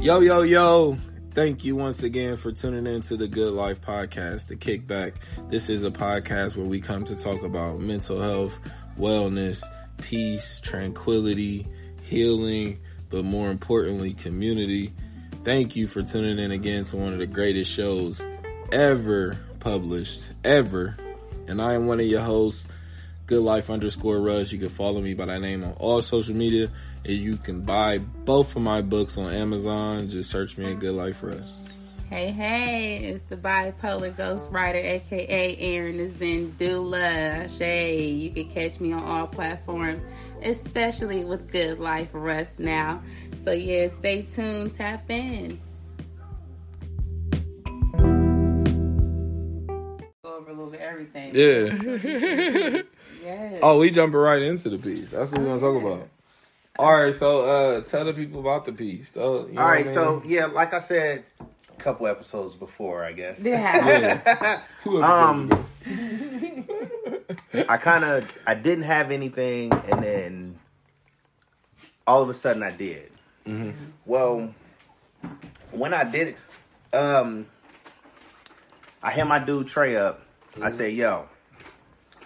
Yo, yo, yo. Thank you once again for tuning in to the Good Life Podcast, The Kickback. This is a podcast where we come to talk about mental health, wellness, peace, tranquility, healing, but more importantly, community. Thank you for tuning in again to one of the greatest shows ever published, ever. And I am one of your hosts, Good Life underscore Rush. You can follow me by that name on all social media. And you can buy both of my books on Amazon. Just search me at Good Life Rush. Hey, hey, it's the bipolar ghost writer, aka Aaron Zendula. Shay, you can catch me on all platforms, especially with Good Life Rush now. So, yeah, stay tuned, tap in. Go over a little bit everything. Yeah. Yeah. oh, we jumping right into the piece. That's what we want to talk about. All right, so uh tell the people about the piece. So, you know All right, what I so yeah, like I said a couple episodes before, I guess. Yeah. yeah. Two Um, episodes ago. I kind of I didn't have anything, and then all of a sudden I did. Well, when I did it, um, I hit my dude Trey up. I said, "Yo,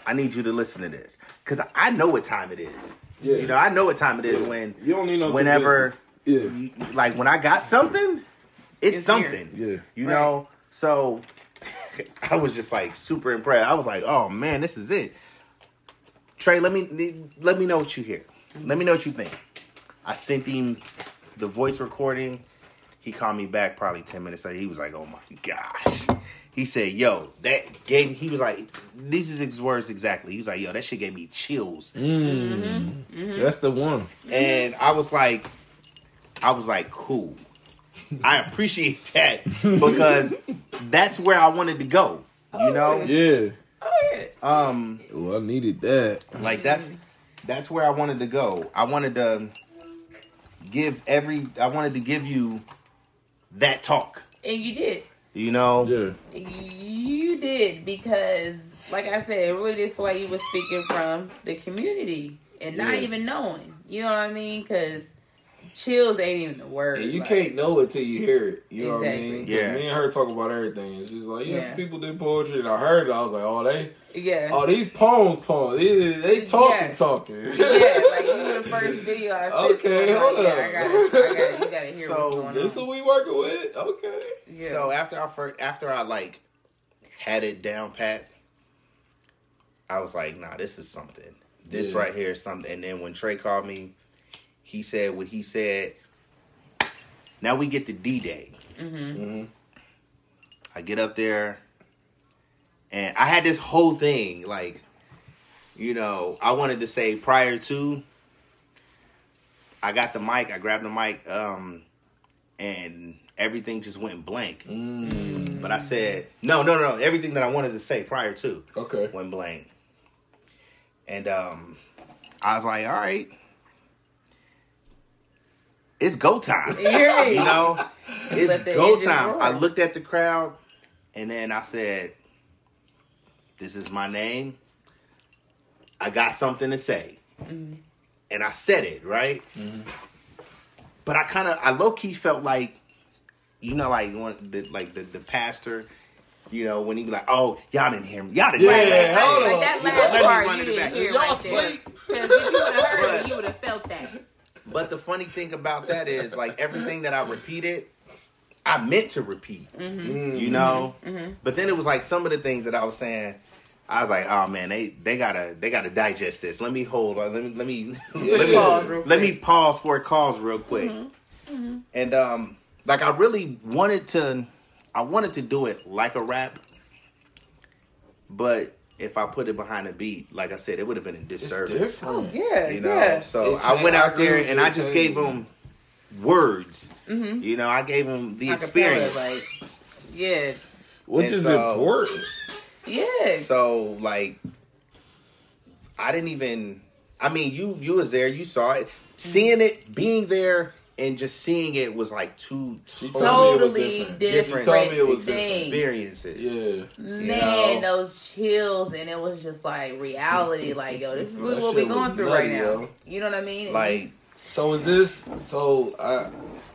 I need you to listen to this because I know what time it is. Yeah. You know, I know what time it is when You don't need no whenever Yeah. you, like when I got something, it's, It's something. here. Yeah. You Right. know, so I was just like super impressed. I was like, "Oh man, this is it." Trey, let me let me know what you hear. Let me know what you think. I sent him the voice recording. He called me back probably ten minutes later. He was like, "Oh my gosh." He said, "Yo, that gave." He was like, "This is his words exactly." He was like, "Yo, that shit gave me chills." Mm. Mm-hmm. That's the one. Mm-hmm. and I was like, I was like, cool. I appreciate that because that's where I wanted to go. You oh, know, Yeah. Oh, um, Well, I needed that. like that's that's where I wanted to go. I wanted to give every. I wanted to give you that talk. and you did. You know, Yeah. You did because, like I said, it really did feel like you were speaking from the community and not Yeah. even knowing. You know what I mean? Because chills ain't even the word. And you like- can't know it till you hear it. You know what I mean? 'Cause Yeah. Me and her talk about everything. It's just like, yeah, Yeah. people did poetry, and I heard it. I was like, oh, they, Yeah. oh, these poems, poems. They, they talking, Yeah. talking. yeah, like you were the first video I sent Okay, hold like, yeah. I gotta, I gotta, you gotta hear So, what's going on. this is what we working with? Okay. yeah. So after I first, after I like had it down pat, I was like, nah, this is something. This Yeah. right here is something. And then when Trey called me, he said what he said. Now we get to D Day. Mhm. I get up there, and I had this whole thing like, you know, I wanted to say prior to. I got the mic. I grabbed the mic, um, and everything just went blank. Mm. But I said, no, no, no. No. Everything that I wanted to say prior to Okay. went blank. And um, I was like, all right. It's go time. You hear me? You know, it's go time. roar. I looked at the crowd and then I said, This is my name. I got something to say. Mm-hmm. And I said it, right? But I kind of, I low key felt like, you know, like one, the, like the, the pastor, you know, when he be like, "Oh, y'all didn't hear me. Y'all didn't Yeah, hear me." Like, hold like on. that last let me part you didn't hear Y'all right there. Because if you would have heard it, you would have felt that. But the funny thing about that is, like everything that I repeated, I meant to repeat. Mm-hmm. You know. But then it was like some of the things that I was saying. I was like, oh man, they they gotta they gotta digest this. Let me hold on. Let me let me let me Pause let me pause for it calls real quick. Mm-hmm. And um, like I really wanted to, I wanted to do it like a rap. But if I put it behind a beat, like I said, it would have been a It's disservice. different. Yeah, You know, yeah. so It's- I went out there and I just Tay. gave them words. Mm-hmm. You know, I gave them the Acapella, experience. like, yeah, Which And is so- important. yeah. So like, I didn't even. I mean, you you was there, you saw it, seeing it, being there, and just seeing it was like two She totally told me it was totally different. different, She told me it was experiences. Yeah. Man, know? those chills, and it was just like reality. Like, yo, this is really That what we shit was going through nutty, right now. yo. You know what I mean? Like So is this? So I,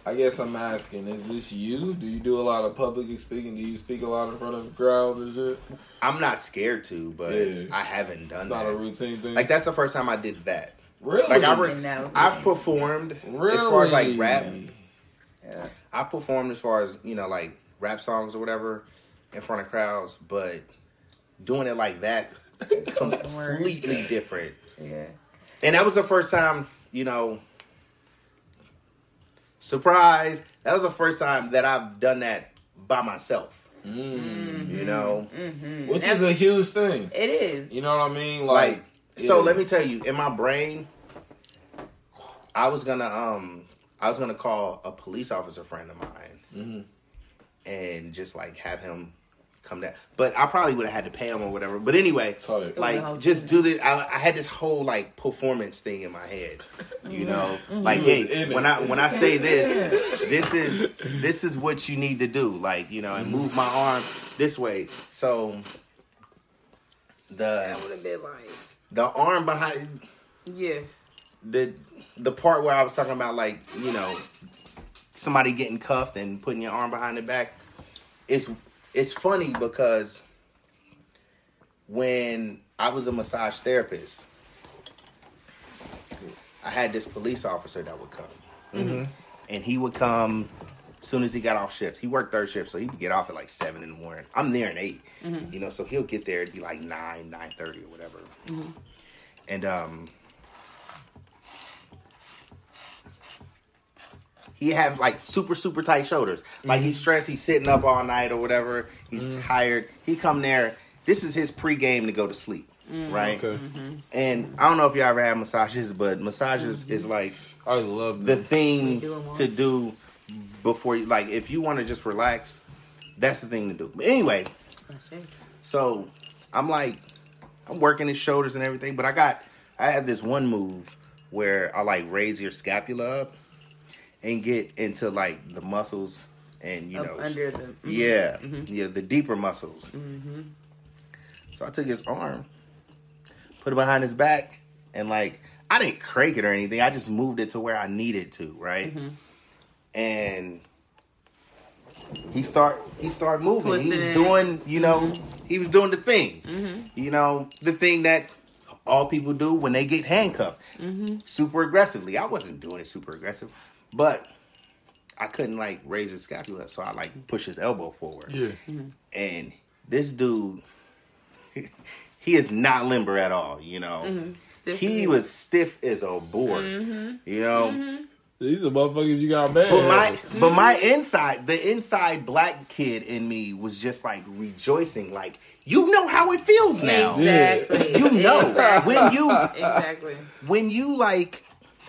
I guess I'm asking: Is this you? Do you do a lot of public speaking? Do you speak a lot in front of crowds and shit? I'm not scared to, but Yeah. I haven't done It's that. not a routine thing. Like that's the first time I did that. Really? Like I, re- And that was I've performed really? as far as like rap. Yeah. I performed as far as you know, like rap songs or whatever, in front of crowds. But doing it like that, completely different. Yeah. And that was the first time, you know. Surprise! That was the first time that I've done that by myself. Mm. You know, Which is a huge thing. It is. You know what I mean? Like, like so let me tell you in my brain i was gonna um i was gonna call a police officer friend of mine Mm-hmm. and just like have him come down but i probably would have had to pay him or whatever but anyway Tight. like just do this I, I had this whole like performance thing in my head you know Mm-hmm. like hey when it. i when i say this this is this is what you need to do like you know and move my arm this way so the that would have been like, the arm behind yeah. the the part where I was talking about like you know somebody getting cuffed and putting your arm behind the back it's it's funny because when I was a massage therapist I had this police officer that would come mm-hmm. and he would come soon as he got off shift he worked third shift so he would get off at like seven in the morning I'm there at 8 mm-hmm. you know so he'll get there it'd be like nine nine thirty or whatever mm-hmm. and um he had like super super tight shoulders. Like he's mm-hmm. stressed. He's sitting up all night or whatever. He's tired. He come there. This is his pregame to go to sleep, right? Okay. And I don't know if y'all ever had massages, but massages is like I love the thing do 'em to do before you like if you want to just relax. That's the thing to do. But anyway, so I'm like, I'm working his shoulders and everything, but I got, I have this one move where I like raise your scapula up and get into like the muscles and you Up know, under the. mhm. yeah, mm-hmm. yeah, the deeper muscles. Mm-hmm. So I took his arm, put it behind his back, and like I didn't crank it or anything. I just moved it to where I needed to, right? Mm-hmm. And he start he start moving. Twisting he was doing, you know, he was doing the thing. You know, the thing that all people do when they get handcuffed. Super aggressively. I wasn't doing it super aggressive, but I couldn't like raise his scapula, so I like push his elbow forward. Yeah. And this dude he is not limber at all, you know. Stiff He was stiff as a board, you know. These are motherfuckers you got mad. But my but my inside, the inside black kid in me was just like rejoicing, like you know how it feels now. Exactly. You know Exactly. when you Exactly. when you like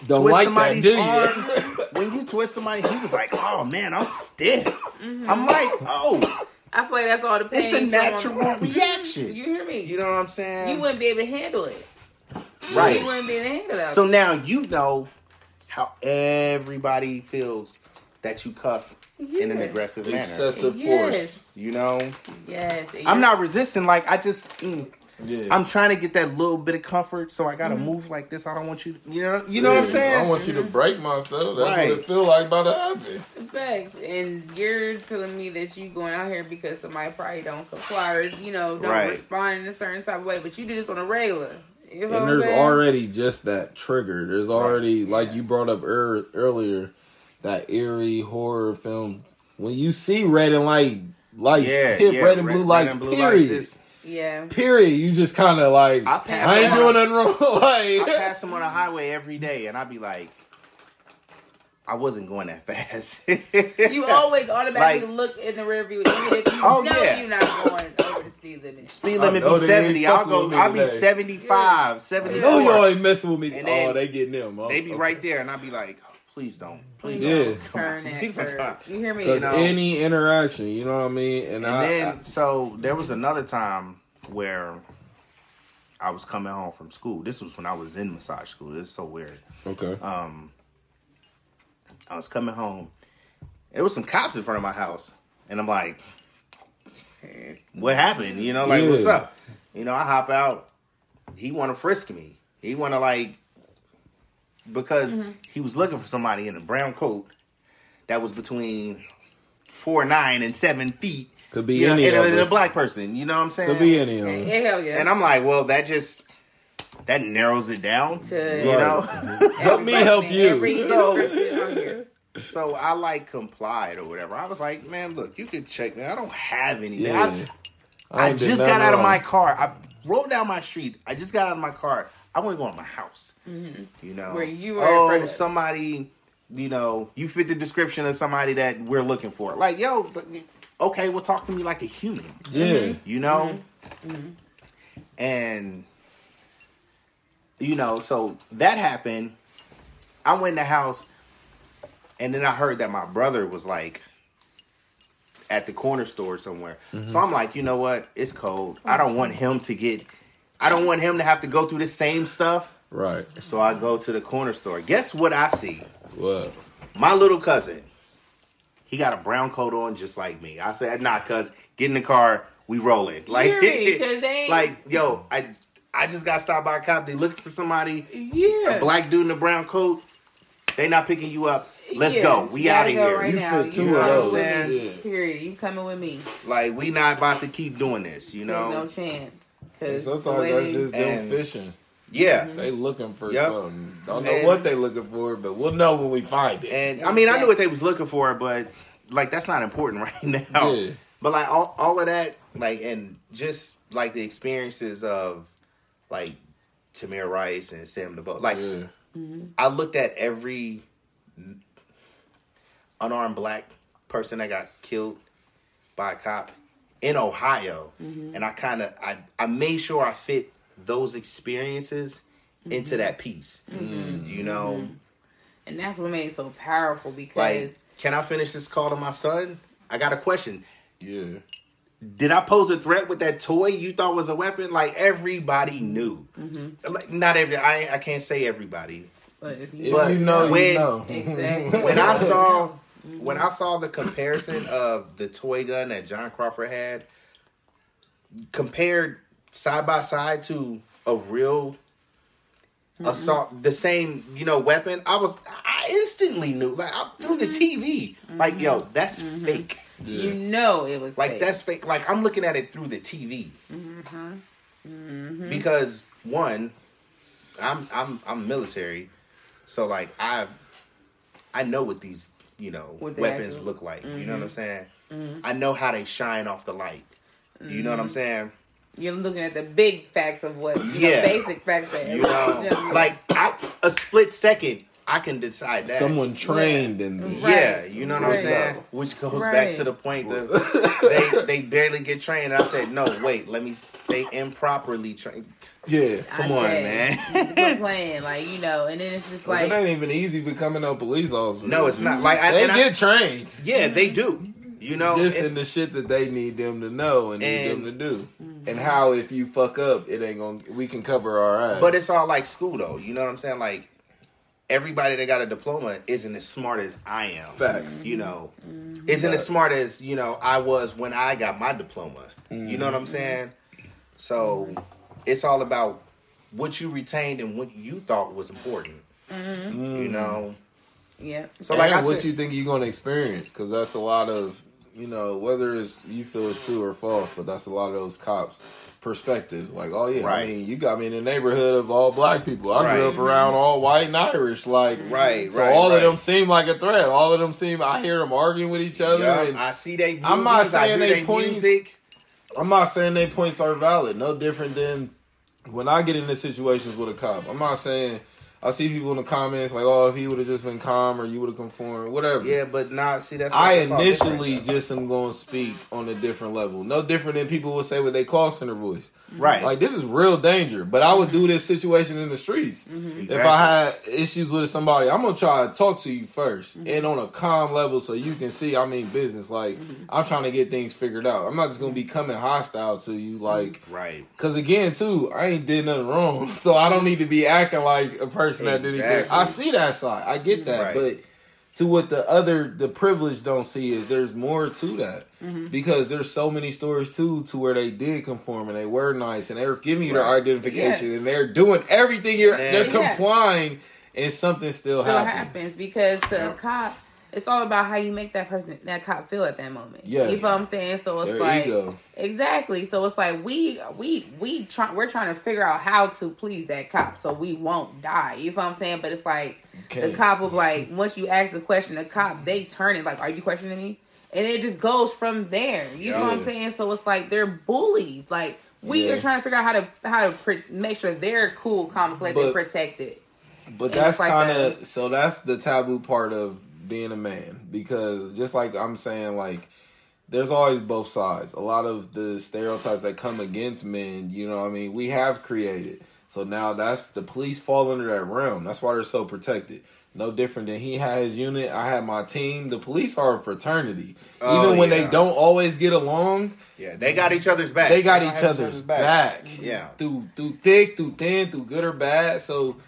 don't twist like that, somebody's do you? arm, when you twist somebody, he was like, "Oh man, I'm stiff." Mm-hmm. I'm like, "Oh, I feel like that's all the pain. it's a from- natural reaction." You hear me? You know what I'm saying? You wouldn't be able to handle it. right. You wouldn't be able to handle that. So now you know how everybody feels that you cuff in an aggressive manner. Excessive Yes. force. You know, yes, and I'm not resisting. Like I just, mm, Yeah. I'm trying to get that little bit of comfort. So I got to Mm-hmm. move like this. I don't want you. To, you know, you know what I'm saying? I want you to break my stuff. That's Right. what it feel like about to happen. Facts. And you're telling me that you going out here because somebody probably don't comply or, you know, don't Right. respond in a certain type of way, but you do this on a regular. You know And there's saying? already just that trigger. There's already, like you brought up ear earlier, that eerie horror film. When you see red and light lights, yeah, hit yeah, red and blue lights, and blue period. lights is- Yeah. period. You just kind of like, I pass I ain't doing on- nothing wrong. like I pass them on the highway every day, and I'd be like, I wasn't going that fast. You always automatically Like- look in the rearview, even if you Oh, know yeah. you're not going over the speed limit. Speed limit be 70. I'll go. I'll be today. 75, I 74. know y'all ain't messing with me. And then oh, they getting them. They be okay. right there, and I'll be like, oh, please don't. Please Yeah. don't. Turn on. that Please You hear me? Because know. any interaction, you know what I mean? And, And I, then, so there was another time where I was coming home from school. This was when I was in massage school. This is so weird. Okay. Um, I was coming home. There was some cops in front of my house, and I'm like, "What happened?" You know, like, Yeah. "What's up?" You know, I hop out. He want to frisk me. He want to like because mm-hmm. he was looking for somebody in a brown coat that was between four nine and seven feet. Could be you know, any and, a- and a black person. You know what I'm saying? Could be any of Yeah, hell yeah. And I'm like, well, that just that narrows it down. To- you know. Help me help you. Every So- description on here. So I like complied or whatever. I was like, man, look, you can check me. I don't have anything. Yeah. I, I ain't did just got out of my car. I rolled down my street. I just got out of my car. I want to go to my house. Mm-hmm. You know, Where you were Oh, in front oh, of- somebody. You know, you fit the description of somebody that we're looking for. Like, yo, okay, well, talk to me like a human. Yeah. You know, mm-hmm. Mm-hmm. and you know, so that happened. I went in the house, and then I heard that my brother was like at the corner store somewhere. So mm-hmm. I'm like, you know what? It's cold. I mm-hmm. don't want him to get. I don't want him to have to go through the same stuff. Right. So I go to the corner store. Guess what I see? What? My little cousin. He got a brown coat on just like me. I said, nah, cuz, get in the car, we rolling. Like, Hear they ain't- like, yo, I I just got stopped by a cop. They looking for somebody, Yeah. a black dude in a brown coat. They not picking you up. Let's Yeah, go. We out gotta of go here. Right You now. fit You two of coming those. with Yeah. me. Period. You coming with me. Like, we not about to keep doing this, you Take no chance. Cause sometimes the that's just them fishing. Yeah. Mm-hmm. They looking for Yep. something. Don't know And- what they looking for, but we'll know when we find it. And I mean, I knew what they was looking for, but like that's not important right now. Yeah. But like all, all of that, like and just like the experiences of like Tamir Rice and Sam DuBose. Like yeah. Mm-hmm. I looked at every unarmed black person that got killed by a cop in Ohio, mm-hmm. and I kind of I I made sure I fit those experiences mm-hmm. into that piece. Mm-hmm. You know, and that's what made it so powerful because like can I finish this call to my son? I got a question. Yeah. Did I pose a threat with that toy you thought was a weapon? Like everybody knew. Like not every. I I can't say everybody. but if If you, But you know, when- you know. exactly When I saw when I saw the comparison of the toy gun that John Crawford had compared side by side to a real assault the same you know weapon i was i instantly knew like I, through the mm-hmm. tv like yo mm-hmm. that's mm-hmm. fake. You know it was like fake. that's fake. Like i'm looking at it through the tv because one i'm i'm i'm military so like i i know what these you know weapons actually- look like. You know what i'm mm-hmm. saying? Mm-hmm. I know how they shine off the light. You know what i'm mm-hmm. saying? You're looking at the big facts of what you Yeah. know, basic facts that you know like I, a split second i can decide that Someone trained in the yeah, you know what I'm Right. saying? Which goes back to the point that they they barely get trained. I said, no, wait, let me. They improperly trained. Yeah. Come on, man. Quit playing, like you know, and then it's just Like, like it ain't even easy becoming a police officer. No, it's not. Like I, They and I- get trained. yeah, they do. You know, just and- in the shit that they need them to know and need them to do. Mm-hmm. And how if you fuck up, it ain't gonna we can cover our ass. but it's all like school though. You know what I'm saying? Like everybody that got a diploma isn't as smart as I am. Facts. You know, mm-hmm. isn't as smart as you know I was when I got my diploma. You know what I'm mm-hmm. saying? So mm-hmm. it's all about what you retained and what you thought was important. You know. yeah, So like and I what said, you think you're gonna experience, because that's a lot of you know whether it's you feel it's true or false, but that's a lot of those cops perspectives. Like, oh yeah, Right. I mean, you got me in the neighborhood of all black people. I grew up around all white and Irish. Like, Right, So right, all right. of them seem like a threat. All of them seem. I hear them arguing with each other. I see they. Movies, I'm not saying they they points- music. I'm not saying their points are valid. No different than when I get into situations with a cop. I'm not saying I see people in the comments like, "Oh, if he would have just been calm, or you would have conformed, whatever." Yeah, but not see that's. I that's initially just am going to speak on a different level. No different than people would say with their call center voice. right. Like this is real danger, but I would do this situation in the streets. Mm-hmm. If Exactly. I had issues with somebody, I'm gonna try to talk to you 1st mm-hmm. and on a calm level so you can see I mean business. Like mm-hmm. I'm trying to get things figured out. I'm not just gonna be coming hostile to you, like right. Cause again, too, I ain't did nothing wrong, so I don't need to be acting like a person that did anything. I see that side, I get that, Right. but to what the other, the privileged don't see is there's more to that mm-hmm. because there's so many stories too to where they did conform and they were nice and they're giving you their Right. identification and they're doing everything. You're Yeah. they're Yeah. complying and something still, still happens. happens because to a cop, it's all about how you make that person, that cop feel at that moment. Yes. you know what I'm saying. So it's Their like exactly. So it's like we we we try we're trying to figure out how to please that cop so we won't die. You know what I'm saying? But it's like the cop will like once you ask the question, the cop they turn it like, "Are you questioning me?" And it just goes from there. You know what I'm saying? So it's like they're bullies. Like we Yeah. are trying to figure out how to how to pre- make sure they're cool, collected, But- protected. But And that's like kind of so that's the taboo part of being a man because just like I'm saying, like there's always both sides. A lot of the stereotypes that come against men, you know, what I mean, we have created. So now that's the police fall under that realm. That's why they're so protected. No different than he had his unit. I had my team. The police are a fraternity. Oh, Even when yeah. they don't always get along, Yeah, they got each other's back. they got They each have other's back. Yeah. Through through thick, through thin, through good or bad. So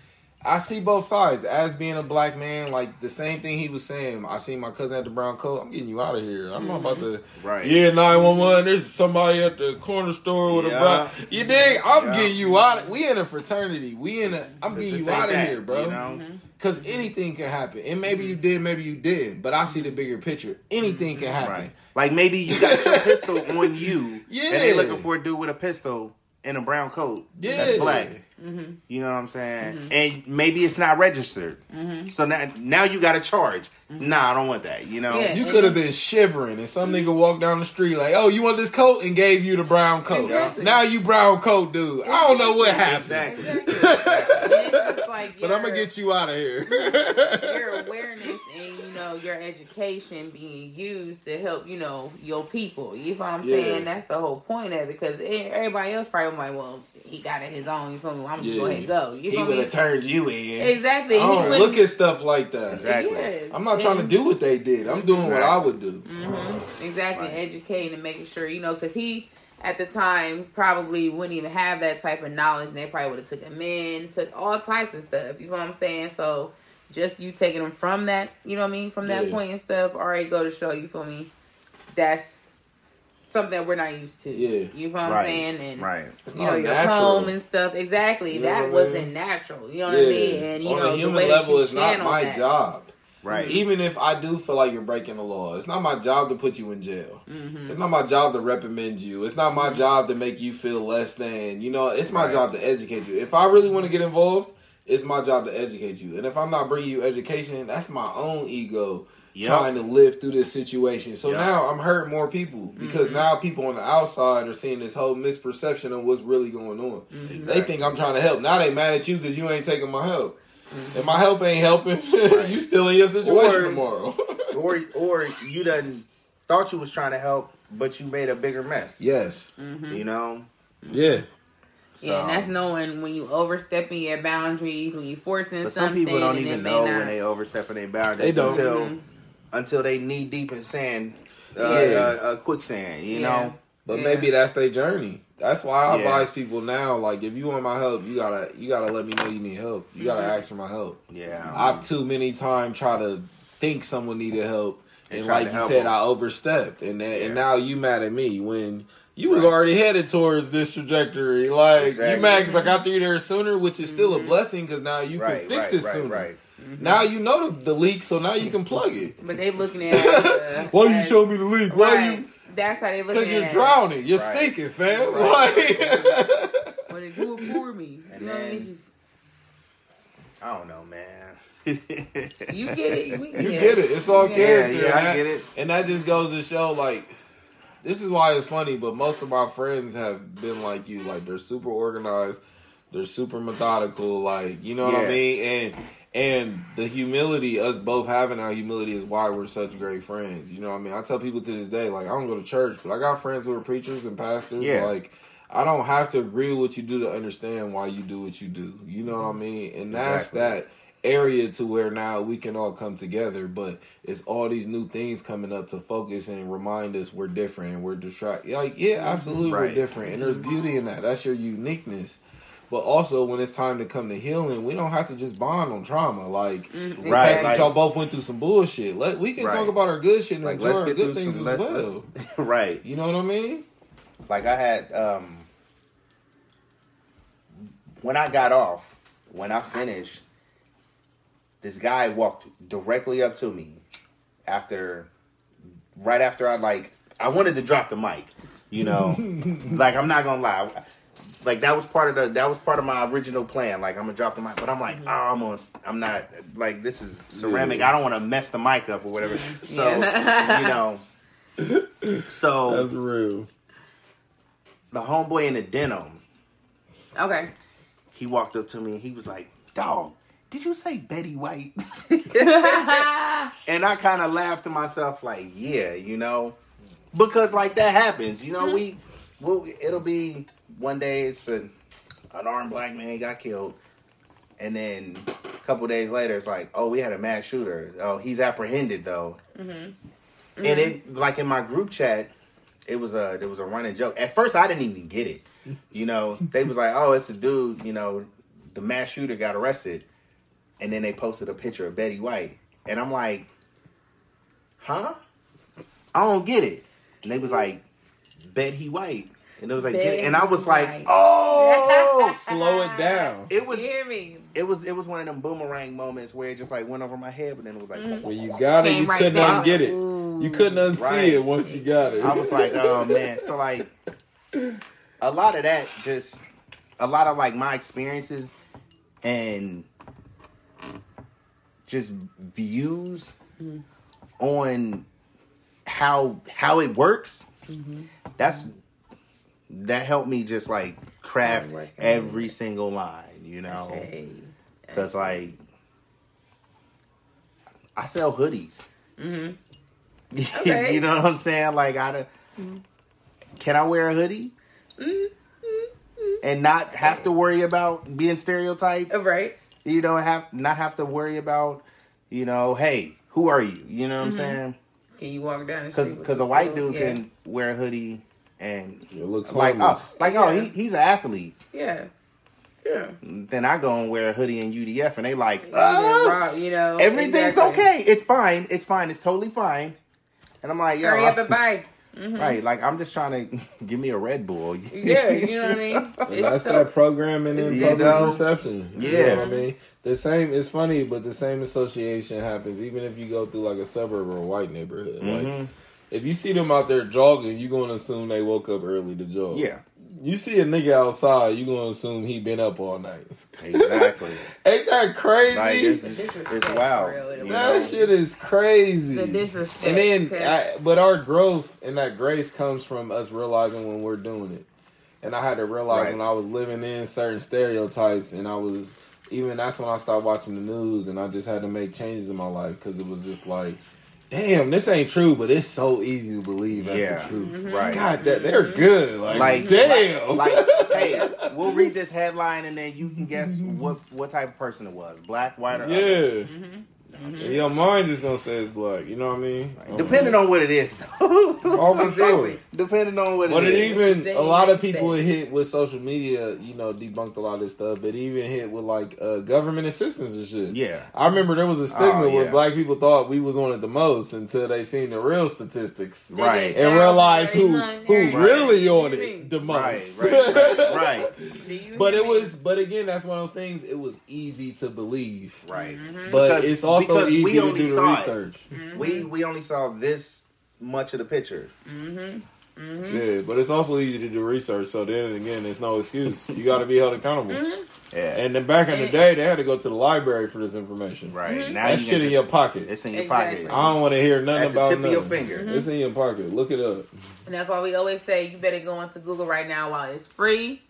I see both sides. As being a black man, like the same thing he was saying. I see my cousin at the brown coat. I'm getting you out of here. I'm not about to. Mm-hmm. Right. Yeah, nine one one. There's somebody at the corner store with Yeah. a brown. You dig? I'm Yeah. getting you out. Of, we in a fraternity. We in a. I'm This- getting you out of that, here, bro. You know? Mm-hmm. Because anything can happen. And maybe you mm-hmm. did, maybe you didn't. But I see the bigger picture. Anything can happen. Right. Like maybe you got your pistol on you, Yeah. and they looking for a dude with a pistol in a brown coat Yeah. that's black. You know what I'm saying? And maybe it's not registered. So now, now you got a charge. Nah, I don't want that. You know? Yeah. You could have been shivering, and some nigga walked down the street like, "Oh, you want this coat?" and gave you the brown coat. Exactly. Now you brown coat dude. I don't know what happened, Exactly. And like but I'm gonna get you out of here. your awareness and you know your education being used to help you know your people. You know what I'm Yeah. saying? That's the whole point of it because everybody else probably like, well, he got it his own. You feel me? I'm just Yeah. go ahead and go. You he would have turned you in. Exactly. I don't look at stuff like that. Exactly. Yeah. I'm not trying to do what they did. I'm doing what I would do. Mhm. Exactly, Right. educating and making sure you know because he at the time probably wouldn't even have that type of knowledge, and they probably would have took him in, took all types of stuff. You know what I'm saying? So just you taking them from that, you know what I mean, from that Yeah. point and stuff, already go to show you feel me. That's something that we're not used to. Yeah. you feel what I'm Right. saying? And Right. It's you know not your natural. home and stuff. Exactly, You know that what I mean? wasn't natural. You know what I mean? And you on know the human way level, that you it's not my that. job. Right. Even if I do feel like you're breaking the law, it's not my job to put you in jail. Mm-hmm. It's not my job to reprimand you. It's not my job to make you feel less than. You know, it's my Right. job to educate you. If I really want to get involved, it's my job to educate you. And if I'm not bringing you education, that's my own ego Yep. trying to live through this situation. So Yep. now I'm hurting more people because Mm-hmm. now people on the outside are seeing this whole misperception of what's really going on. Mm-hmm. They think I'm trying to help. Now they mad at you because you ain't taking my help. Mm-hmm. If my help ain't helping, you still in your situation Or- tomorrow. or or you done thought you was trying to help, but you made a bigger mess. yes. Mm-hmm. You know. Yeah. Yeah, and that's knowing when you overstepping your boundaries, when you forcing But some something. people don't even know not- when they overstepping their boundaries They don't. until Mhm. until they knee deep in sand, uh, Yeah. uh, uh, quicksand. You Yeah. know. But Yeah. maybe that's their journey. That's why I Yeah. advise people now. Like, if you want my help, you gotta you gotta let me know you need help. You gotta Mm-hmm. ask for my help. Yeah. I've too many times tried to think someone needed help, And and like you said, them. I overstepped, and that, Yeah. and now you mad at me when. You was Right. already headed towards this trajectory. Like Exactly. you mad because I mm-hmm. got through there sooner, which is still a mm-hmm. blessing because now you right. can fix right. it right. sooner. Right. Mm-hmm. Now you know the, the leak, so now you can plug it. But they looking at it as Why you as- show me the leak? Why Right. you? That's how they looking at it. Because you're it. drowning. You're Right. sinking, fam. Right. Like, Well, they do it for me. And you know I then- Just, I don't know, man. you get it. We, you yeah. get it. It's all Yeah. character. Yeah, yeah, I get it. And that just goes to show, like, this is why it's funny, but most of my friends have been like you. Like, they're super organized. They're super methodical. Like, you know what I mean? And and the humility, us both having our humility is why we're such great friends. You know what I mean? I tell people to this day, like, I don't go to church, but I got friends who are preachers and pastors. Yeah. Like, I don't have to agree with what you do to understand why you do what you do. You know what I mean? And that's Exactly. that area to where now we can all come together, but it's all these new things coming up to focus and remind us we're different and we're distracted. Like, yeah, absolutely, Right. we're different, and there's beauty in that. That's your uniqueness. But also, when it's time to come to healing, we don't have to just bond on trauma. Like, Mm, the Right, fact like- y'all both went through some bullshit. Let we can Right. talk about our good shit and like enjoy let's our get good through things some. as Let's, well. let's right. You know what I mean? Like I had um when I got off, when I finished, this guy walked directly up to me after, right after I like, I wanted to drop the mic, you know, like I'm not gonna lie, like that was part of the that was part of my original plan. Like I'm gonna drop the mic, but I'm like, mm-hmm. oh, I'm gonna, I'm not like this is ceramic. Yeah. I don't want to mess the mic up or whatever. So you know, so That's real. the homeboy in the denim, Okay. he walked up to me and he was like, dog. Did you say Betty White? and I kind of laughed to myself, like, yeah, you know, because like that happens, you know. Mm-hmm. We, we'll, it'll be one day it's a, an armed black man got killed, and then a couple days later it's like, oh, we had a mass shooter. Oh, he's apprehended though. Mm-hmm. And it like in my group chat, it was a there was a running joke. At first, I didn't even get it. You know, they was like, oh, it's a dude. You know, the mass shooter got arrested and then they posted a picture of Betty White, and I'm like, huh? I don't get it. And they was like, Betty White, and it was like, get it? and I was like, White. oh, Slow it down. it was. You hear me? It was it was one of them boomerang moments where it just like went over my head, but then it was like mm. "Well, you got it, Came you right couldn't back. unsget it. Ooh. You couldn't unsee Right. it once you got it. I was like, oh man. So like a lot of that just a lot of like my experiences and just views on how how it works. That's that helped me just like craft every single line, you know. Cause like I sell hoodies. Okay. you know what I'm saying? Like I can I wear a hoodie? And not have to worry about being stereotyped. Right. You know, have not have to worry about, you know, hey, who are you? You know what I'm mm-hmm. saying? Can you walk down Because because a white dude yeah. can wear a hoodie and It looks like oh harmless. like oh he, he's an athlete. Yeah. Yeah. Then I go and wear a hoodie and UDF and they like You, get robbed, you know. Everything's exactly. okay. It's fine. It's fine. It's totally fine. And I'm like, yo, Hurry up and buy. Right? Like I'm just trying to give me a Red Bull. Yeah, you know what I mean? And It's that's so- that programming and You public know? perception. You Yeah. know what I mean? The same, it's funny, but the same association happens even if you go through like a suburb or a white neighborhood. Mhm. Like, if you see them out there jogging, you're going to assume they woke up early to jog. Yeah, You see a nigga outside, you're going to assume he been up all night. exactly. Ain't that crazy? like it's, The it's, it's wild. that know? shit is crazy. The disrespect. And then, I, but our growth and that grace comes from us realizing when we're doing it. And I had to realize Right. when I was living in certain stereotypes, and I was even that's when I stopped watching the news, and I just had to make changes in my life because it was just like, damn, this ain't true, but it's so easy to believe that's Yeah. the truth. Mm-hmm. Right. God, that they're mm-hmm. good. Like, Like damn. Like, hey, we'll read this headline and then you can guess what what type of person it was, black, white, or other. yeah. Mm-hmm. And your mind is gonna say it's black. You know what I mean? Depending on what it is. Oh, for sure. Depending on what But it it is. even a lot of people it hit with social media, you know, debunked a lot of this stuff. But even hit with like uh, government assistance and shit. Yeah. I remember there was a stigma Oh, where black people thought we was on it the most until they seen the real statistics They Right. and realized who who every really on it the Right, most. right, right, right, Do you but it was, but again, that's one of those things. It was easy to believe, right. but Because- it's also because we easy to only do the saw it. research. We we only saw this much of the picture. Mm-hmm. mm-hmm. Yeah, but it's also easy to do research. So then again, there's no excuse. You got to be held accountable. Mm-hmm. Yeah. And then back in the day, they had to go to the library for this information. right. Mm-hmm. Now That shit in your pocket. It's in your Exactly. pocket. I don't want to hear nothing At the about tip of your nothing. finger. It's in your pocket. Look it up. And that's why we always say you better go into Google right now while it's free.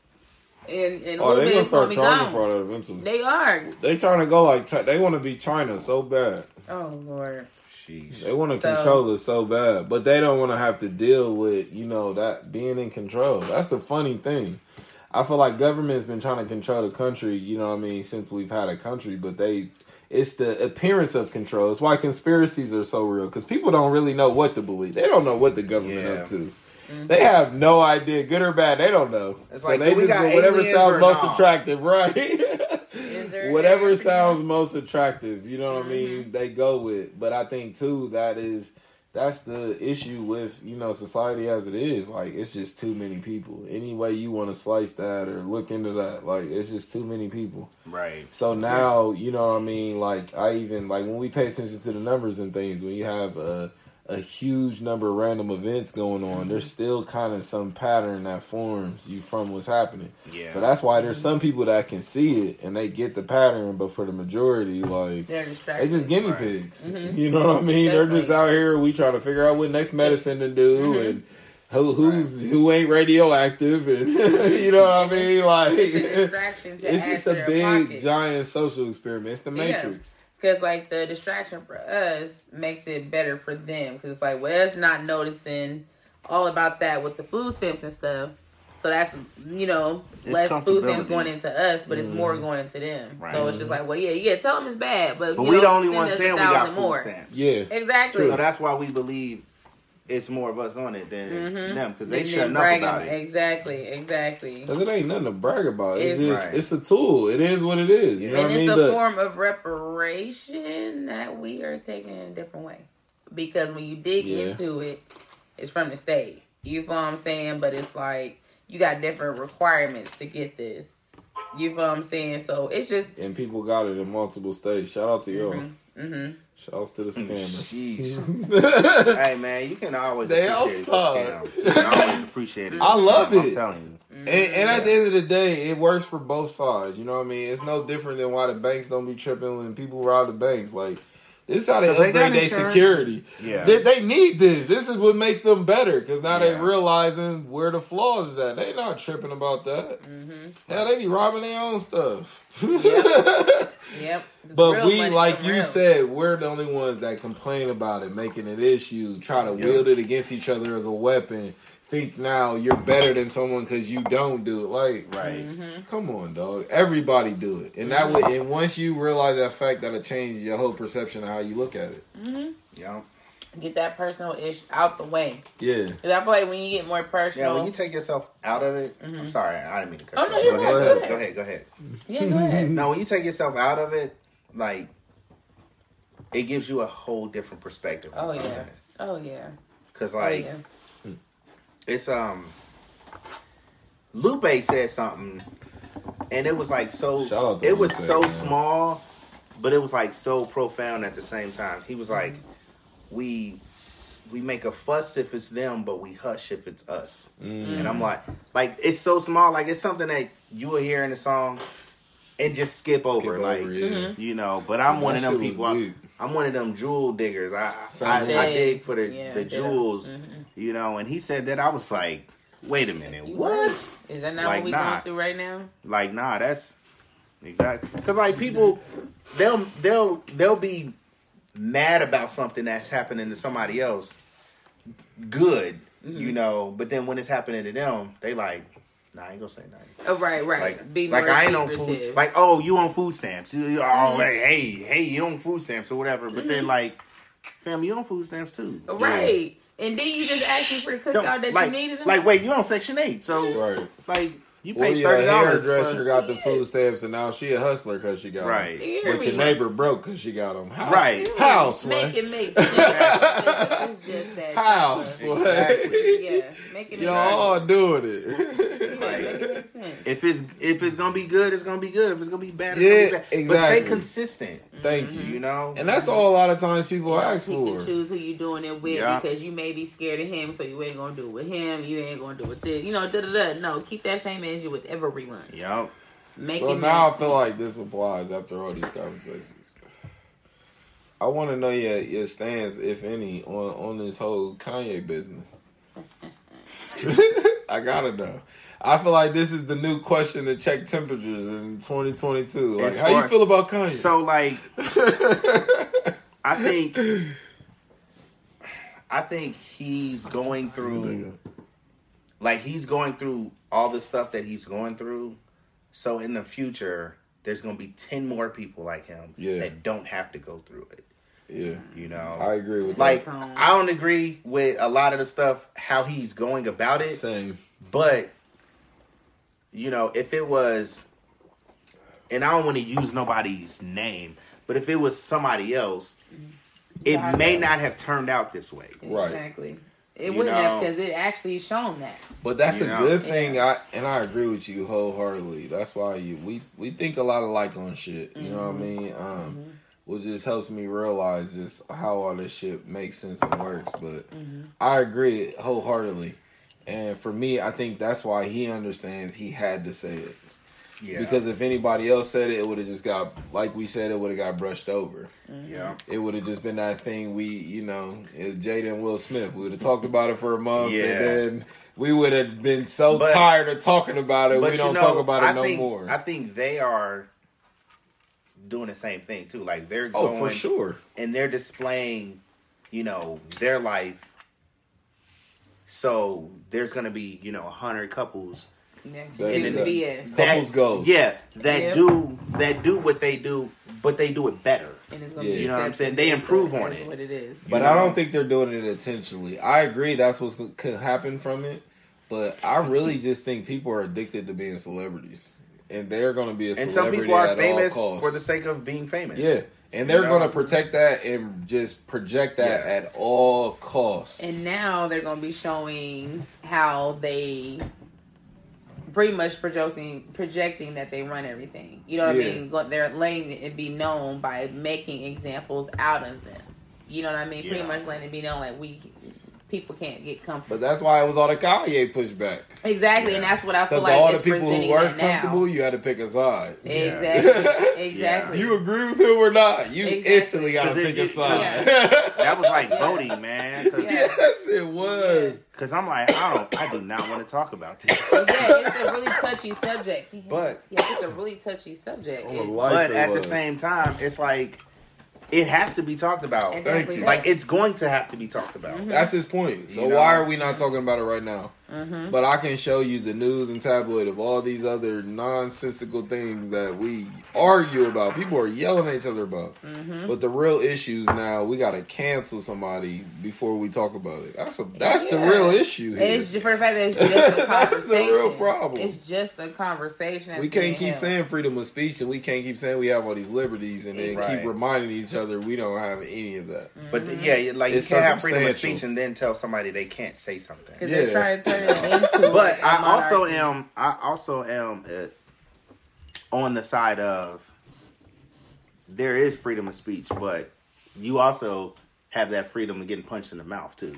And in a Oh, little they bit gonna it's gonna start be charging gone. for that eventually. They are. They trying to go like they want to be China so bad. Oh Lord. Sheesh. They want to So- control us so bad, but they don't want to have to deal with you know that being in control. That's the funny thing. I feel like government's been trying to control the country. You know what I mean since we've had a country, but they. It's the appearance of control. It's why conspiracies are so real because people don't really know what to believe. They don't know what the government Yeah. up to. They have no idea, good or bad. They don't know. It's so like, they just whatever sounds most not? attractive, right? Whatever aliens? sounds most attractive you know what i Mm-hmm. mean they go with but i think too that is that's the issue with you know society as it is. Like it's just too many people. Any way you want to slice that or look into that, like it's just too many people. Right. So now you know what I mean. Like I even like when we pay attention to the numbers and things. When you have a a huge number of random events going on, there's still kind of some pattern that forms you from what's happening. Yeah. So that's why there's some people that can see it and they get the pattern, but for the majority, like They're they distracted. just guinea Right. pigs. Mhm. You know what I mean? They're just out here. We trying to figure out what next medicine to do Mhm. and who who's who ain't radioactive and you know what I mean? Like It's a distraction to it's just a big pocket. giant social experiment. It's the Yeah. Matrix. Because like the distraction for us makes it better for them. Because it's like, well, it's not noticing all about that with the food stamps and stuff. So that's you know It's less food stamps going into us, but it's more Mm-hmm. going into them. Right. So it's just like, well, yeah, yeah, tell them it's bad, but, But we know, the only send ones us a saying we got thousand food more. stamps. Yeah. Exactly. So that's why we believe it's more of us on it than Mhm. them because they Then shutting up about it. Exactly, exactly. Cause it ain't nothing to brag about. It's, It's- just Right. it's a tool. It is what it is. You know and what it's mean? a But form of reparation that we are taking in a different way. Because when you dig Yeah. into it, it's from the state. You feel what I'm saying? But it's like you got different requirements to get this. You feel what I'm saying? So it's just and people got it in multiple states. Shout out to y'all. hmm Shouts to the mm, Sheesh. scammers. hey man, you can always They appreciate a outside. scam. You can always appreciate it. I love it I'm telling you. Mm-hmm. And, and at the end of the day, it works for both sides. You know what I mean? It's no different than why the banks don't be tripping when people rob the banks. Like this is how they upgrade their security. Yeah. They, they need this. This is what makes them better because now they Yeah. realizing where the flaws is at. they're not tripping about that. Mm-hmm. Hell, they be robbing their own stuff. yep. The But real we, like you real. said, we're the only ones that complain about it, making it an issue, try to Yeah. wield it against each other as a weapon. Think now you're better than someone because you don't do it. Like, Right. Mm-hmm. come on, dog. Everybody do it, and that way, and once you realize that fact, that'll change your whole perception of how you look at it. hmm Yeah. Get that personal ish out the way. Yeah, Because I feel like when you get more personal, Yeah, personal, when you take yourself out of it, I'm Mhm. sorry, I didn't mean to cut Oh, you no, you're go, right, ahead, go go, ahead. go ahead, go ahead. yeah, go ahead. No, when you take yourself out of it, like it gives you a whole different perspective. Oh yeah. Oh yeah. Because Oh like yeah. It's um Lupe said something and it was like so Shout out to it was Lupe, so man. small but it was like so profound at the same time. He was like we we make a fuss if it's them but we hush if it's us. Mm. And I'm like like it's so small like it's something that you will hear in the song and just skip over Skip like over, yeah. Mm-hmm. you know, but I'm one of them people. I'm. I'm one of them jewel diggers. I Same I, I dig for the Yeah, the ditto. jewels, Mhm. You know. And he said that I was like, wait a minute, You what? right. Is that not Like, what we nah. going through right now? Like, nah, that's exactly because like people, they'll they'll they'll be mad about something that's happening to somebody else, good, Mm-hmm. you know. But then when it's happening to them, they like, nah, I ain't gonna say nothing. Oh, right, right. Like, Be like I ain't on food. Like, oh, you on food stamps? You, you- oh, Mhm. hey, hey, hey, you on food stamps or whatever. But Mm-hmm. then, like, fam, you on food stamps too? right. And then you just asked me for the cookout Don't- that like, you needed. like, wait, you on Section Eight? So, right. like, you Or pay your thirty dollars. hairdresser got the food stamps, and now she a hustler because she got 'em. Right. You hear But your me? neighbor broke because she got them. How? Right. House, make it make sense. it's just that House, type of- man. Exactly. Yeah, make it make Y'all sense. all doing it. Right. make it make sense. If it's if it's gonna be good, it's gonna be good. If it's gonna be bad, it's Yeah, gonna be bad. But stay consistent. Thank mm-hmm. You you. know, And that's all a lot of times people You ask pick for. and choose who you're doing it with Yeah. because you may be scared of him, so you ain't gonna do it with him. You ain't gonna do it with this. You know, da da da. No, keep that same energy with everyone. Yup. Make So it now I feel sense. like this applies after all these conversations. I want to know your your stance, if any, on on this whole Kanye business. I gotta know. I feel like this is the new question to check temperatures in 2022. Like, As how you feel about Kanye? So like, I think I think he's going through like he's going through all the stuff that he's going through. So in the future, there's gonna be ten more people like him Yeah. that don't have to go through it. yeah, You know, I agree with like That's fine. I don't agree with a lot of the stuff how he's going about it, Same. but you know, if it was, and I don't want to use nobody's name, but if it was somebody else, it Not may that. not have turned out this way. Right. Exactly. It You wouldn't have because it actually shown that. But that's You a know? good thing. Yeah. I and I agree with you wholeheartedly. That's why you we we think a lot alike on shit. You know what I mm-hmm. mean? Um, mm-hmm. which just helps me realize just how all this shit makes sense and works. But mm-hmm. I agree wholeheartedly. And for me, I think that's why he understands he had to say it. Yeah. Because if anybody else said it, it would have just got like we said, it would have got brushed over. yeah. It would have just been that thing we, you know, it Jada and Will Smith. We would have talked about it for a month, Yeah. and then we would have been so But- tired of talking about it. We don't know, talk about it I no think, more. I think they are doing the same thing too. Like they're oh, going for sure. and they're displaying, you know, their life. So there's gonna be, you know, a hundred couples Yeah, That- in and the then- BS. Couples goals. Yeah, that Yep. do that do what they do, but they do it better. And it's gonna Yeah. be You know what I'm saying? They improve on it. What it is. But you I don't think they're doing it intentionally. I agree that's what could happen from it, but I really just think people are addicted to being celebrities, and they're going to be a And celebrity some people are at famous all costs. for the sake of being famous. yeah, and they're know? going to protect that and just project that Yeah. at all costs. And now they're gonna be showing how they pretty much projecting projecting that they run everything. You know what Yeah. I mean? They're letting it be known by making examples out of them. You know what I mean? Pretty much letting it be known like we people can't get comfortable. but that's why it was all the Kanye pushback. Exactly, and that's what I feel like all the people who weren't comfortable, now. you had to pick a side. Exactly. Exactly. You agree with him or not? You Exactly. instantly got to 'Cause it- pick a it- side. That was like voting, man. Yeah. yes, it was. Yes. 'cause I'm like, I don't, I do not want to talk about this. yeah, it's a really touchy subject. But- yeah, it's a really touchy subject. It- But it at the same time, it's like it has to be talked about. Thank you. Like it's going to have to be talked about. Mm-hmm. That's his point. So You know? why are we not talking about it right now? Mm-hmm. But I can show you the news and tabloid of all these other nonsensical things that we argue about. People are yelling at each other about. Mm-hmm. But the real issues now, we got to cancel somebody before we talk about it. That's a that's the real issue here. It's for the fact that it's just a That's the conversation. real problem. It's just a conversation. we can't keep held. saying freedom of speech and we can't keep saying we have all these liberties and then Right. keep reminding each other we don't have any of that. But the- yeah, like It's you can't have freedom of speech and then tell somebody they can't say something. because Yeah. they're trying to turn it into. But I also am. I also am uh, on the side of there is freedom of speech, but you also have that freedom of getting punched in the mouth too.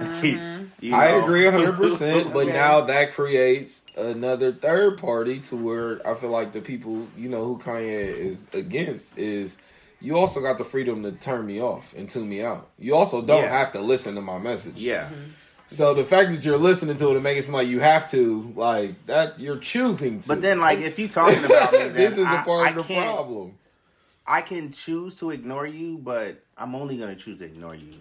You I know? agree 100%, but Okay. now that creates another third party to where I feel like the people, you know, who Kanye is against is you also got the freedom to turn me off and tune me out. You also don't Yeah. have to listen to my message. yeah. So the fact that you're listening to it and making it seem like you have to, like that, you're choosing to. But then, like, if you talking about me, then this is a I- part I of the problem. I can choose to ignore you, but I'm only gonna choose to ignore you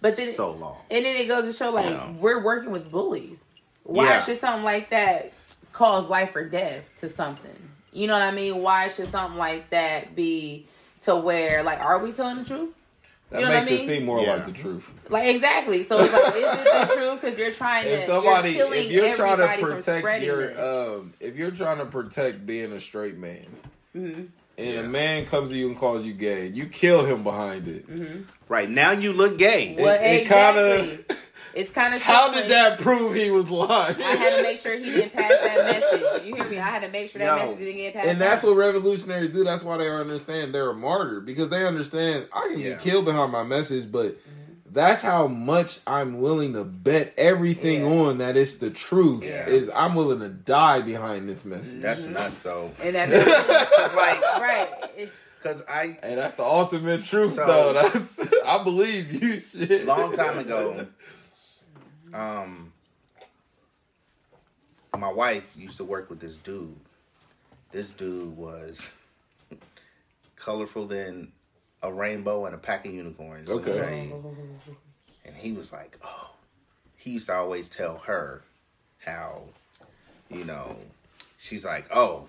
But then, so long. and then it goes to show like Yeah. we're working with bullies. Why Yeah. should something like that cause life or death to something? You know what I mean? Why should something like that be to where like are we telling the truth? That You know what makes I it seem more Yeah. like the truth. Like exactly. So it's like, is it the truth? Because you're trying to, if somebody you're killing if you're trying to protect your this. um if you're trying to protect being a straight man Mm-hmm. and Yeah. a man comes to you and calls you gay you kill him behind it Right now, you look gay. well, it exactly. kinda- it's kind of how did that prove he was lying I had to make sure he didn't pass that message. You hear me? I had to make sure that Yo. message didn't get passed. and that's on. what revolutionaries do that's why they understand they're a martyr because they understand i can Yeah. get killed behind my message but mm-hmm. that's how much I'm willing to bet everything Yeah. on that it's the truth. Yeah. Is I'm willing to die behind this message. That's mm-hmm. nuts, though. And that, Cause like, right. It- cause I Hey, that's the ultimate truth, So- though. That's I believe you. Shit. long time ago, um, my wife used to work with this dude. This dude was colorful than a rainbow and a pack of unicorns. Okay. And he was like, oh, he used to always tell her how, you know, she's like, oh,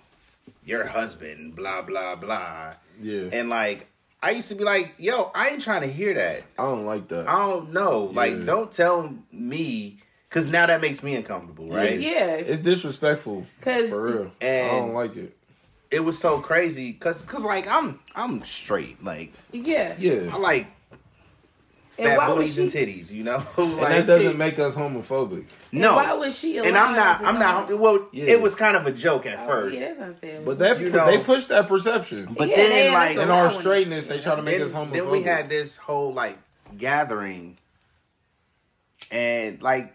your husband, blah blah blah, Yeah, and like. I used to be like, yo, I ain't trying to hear that. I don't like that. I don't know. Like, don't tell me because now that makes me uncomfortable, right? yeah. It's disrespectful. Cause for real, and I don't like it. It was so crazy because, cause like I'm, I'm straight. Like, Yeah. Yeah, I like fat why would booties and titties. You know, And that doesn't make us homophobic. no. why would she and I'm not. I'm go- not. Well, Yeah. it was kind of a joke at Oh, first, Yeah, that's understandable. But they You know- they push that perception. but Yeah, then like In our straightness, they try to make then, us homophobic. then we had this whole like gathering, and like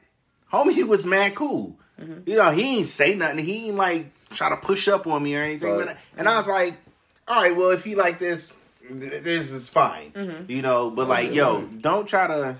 homie was mad cool. Mm-hmm. You know, he ain't say nothing. He ain't like try to push up on me or anything. Right. But and I was like, all right, well, if he like this, th- this is fine. Mm-hmm. You know, but like, yo, don't try to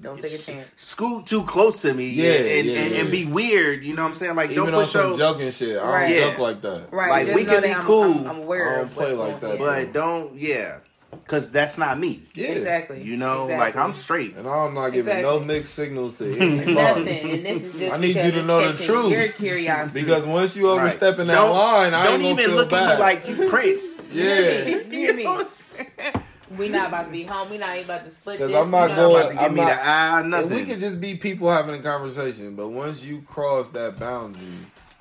Don't take a chance. scoot too close to me Yeah, and, yeah, and, yeah. and be weird. You know what I'm saying? Like, Even don't on push some up. joking shit. I don't Right. Yeah. joke like that. Right. Like, just we can that be I'm, cool. I'm, I'm aware I don't of play like that. But don't, yeah, because that's not me. Yeah. Exactly. You know, Exactly. like I'm straight. And I'm not giving no mixed signals to anybody. Nothing. And this is just I need you because to it's know the catching truth. Your curiosity. Because once you Right. overstepping that Don't- line, I don't ain't gonna even look bad. at me like you Prince. yeah. you hear me? We not about to be home. We not even about to split this. Because I'm not going- About to give I'm me not- the eye, nothing. we could just be people having a conversation, but once you cross that boundary,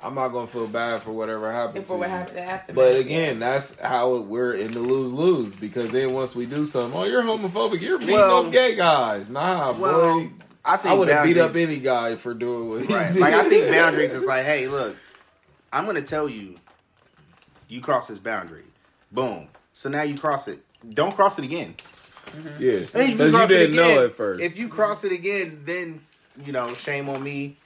I'm not gonna feel bad for whatever happened Before to what you. happened after. But again, that's how we're in the lose lose because then once we do something, oh, you're homophobic, you're beating Well- up gay guys. Nah, well, boy, I think I would have beat up any guy for doing what he Right. did. Like I think boundaries is like, hey, look, I'm gonna tell you, you cross this boundary. Boom. So now you cross it. Don't cross it again. Mm-hmm. yeah, And if because you cross it didn't know again- at first. If you cross it again, then you know, shame on me.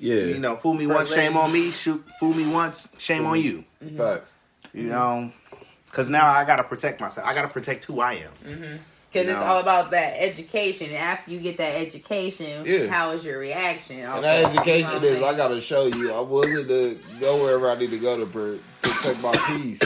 Yeah, You know, fool me But once, shame on me. Shoot, fool me once, shame on you. Mm-hmm. facts. You know, because now I gotta protect myself. I gotta protect who I am. Mm-hmm. Because it's No. all about that education. And after you get that education, Yeah. how is your reaction? And that education is, I gotta show you, I'm willing to go wherever I need to go to protect my peace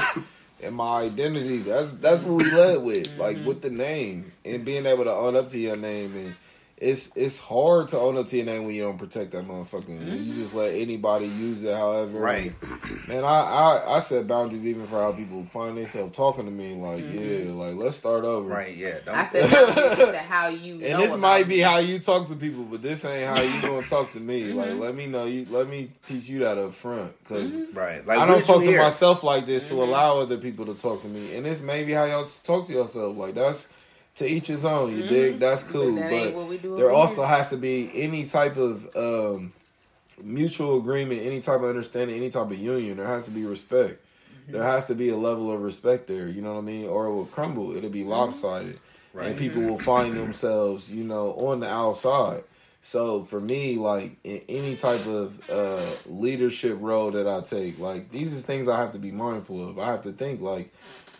and my identity. That's that's what we led with, like mm-hmm. with the name and being able to own up to your name. And it's it's hard to own up to your name when you don't protect that motherfucker. When you just let anybody use it, however. Right. Man, I, I I set boundaries even for how people find themselves talking to me. Like, yeah, like let's start over. Right? Yeah. Don't, I said boundaries to how you know And this about might be me. how you talk to people, but this ain't how you gonna talk to me. Mm-hmm. Like, let me know you. Let me teach you that up front, because right. Like I don't talk to hear? myself like this Mm-hmm. to allow other people to talk to me. And this may be how y'all talk to yourself. Like that's to each his own. You dig? That's cool, Mm-hmm. But ain't but what we do there over also here. has to be any type of um, mutual agreement, any type of understanding, any type of union. There has to be respect. Mm-hmm. There has to be a level of respect there. You know what I mean? Or it will crumble. It'll Mm-hmm. be lopsided, Right. and people will find themselves, you know, on the outside. So for me, like in any type of uh, leadership role that I take, like these are things I have to be mindful of. I have to think like,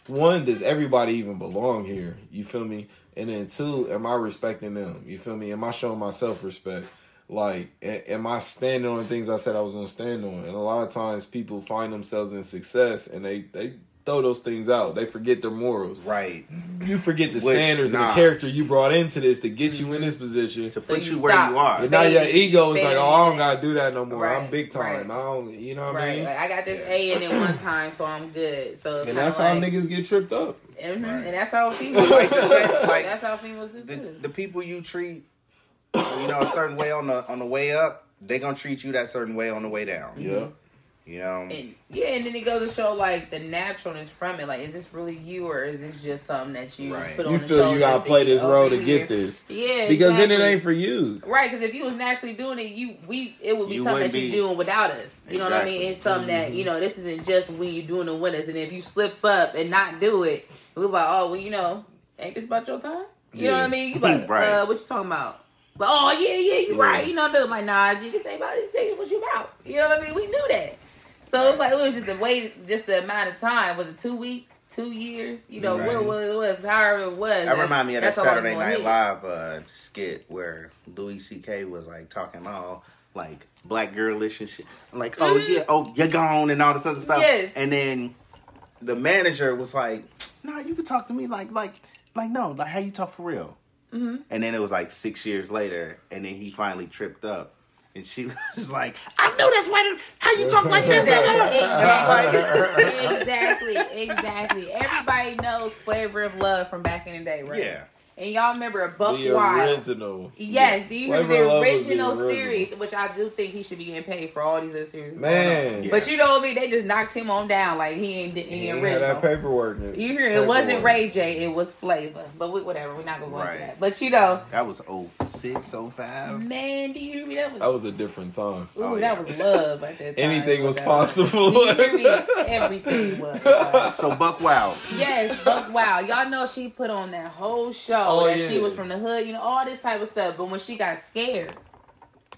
one, does everybody even belong here? You feel me? And then two, am I respecting them? You feel me? Am I showing myself respect? Like, am I standing on things I said I was gonna stand on? And a lot of times, people find themselves in success and they they throw those things out. They forget their morals. Right. You forget the Which, standards and the character you brought into this to get you in this position. To put you you, where you are. And now your Baby, ego is like, oh, I don't gotta do that no more. I'm big time. right. I don't, you know what I mean? like I got this A in it one time, so I'm good. So And that's like, how niggas get tripped up. mhm, Right. and that's how females. Like like that's how females do the, the people you treat, you know, a certain way on the on the way up, they gonna treat you that certain way on the way down. Yeah. You know. And yeah, and then it goes to show like the naturalness from it. Like, is this really you, or is this just something that you Right. put on You the feel show you just gotta play this role to here? get this. Yeah, Because then it ain't for you. Right, because if you was naturally doing it, you we it would be You something wouldn't that you're be- doing without us. You know what I mean? It's something that you know. This isn't just when you're doing it with us, and if you slip up and not do it, we're like, oh, well, you know, ain't this about your time? You know what I mean? You like, Right. uh, what you talking about? But oh yeah, yeah, you're Yeah. right. You know, they're like, nah, G, this ain't about this ain't what you about. You know what I mean? We knew that. So it's like it was just the wait, just the amount of time. Was it two weeks, two years? You know, Right. what, what it was, however it was. That remind me of that Saturday Night. Live uh, skit where Louis C.K. was like talking all like black girlish and shit. Like, oh Mhm. yeah, oh you're gone and all this other stuff. Yes. And then the manager was like, "Nah, you can talk to me like like like no, like how you talk for real." Mm-hmm. And then it was like six years later, and then he finally tripped up, and she was like, "I know that's why. How you talk like that?" exactly, exactly, exactly. Everybody knows "Flavor of Love" from back in the day, right? yeah, And y'all remember Buck the Wild? original. Yes, do you Flavor remember the was the original, original. series? Which I do think he should be getting paid for all these other series. Man, Yeah. But you know what I mean? They just knocked him on down like he ain't, he he ain't had original. that paperwork. in- You hear it wasn't. Ray J, it was Flavor. But we, whatever, we're not gonna go Right. into that. But you know, That was 06, 05. man, do you hear me? That was, That was a different time. ooh, Oh, that was love at that time. Anything was That possible. Do you hear me? Everything was. So Buck Wild. Yes, Buck Wow. Y'all know she put on that whole show Oh, that yeah. she was from the hood, you know, all this type of stuff. But when she got scared,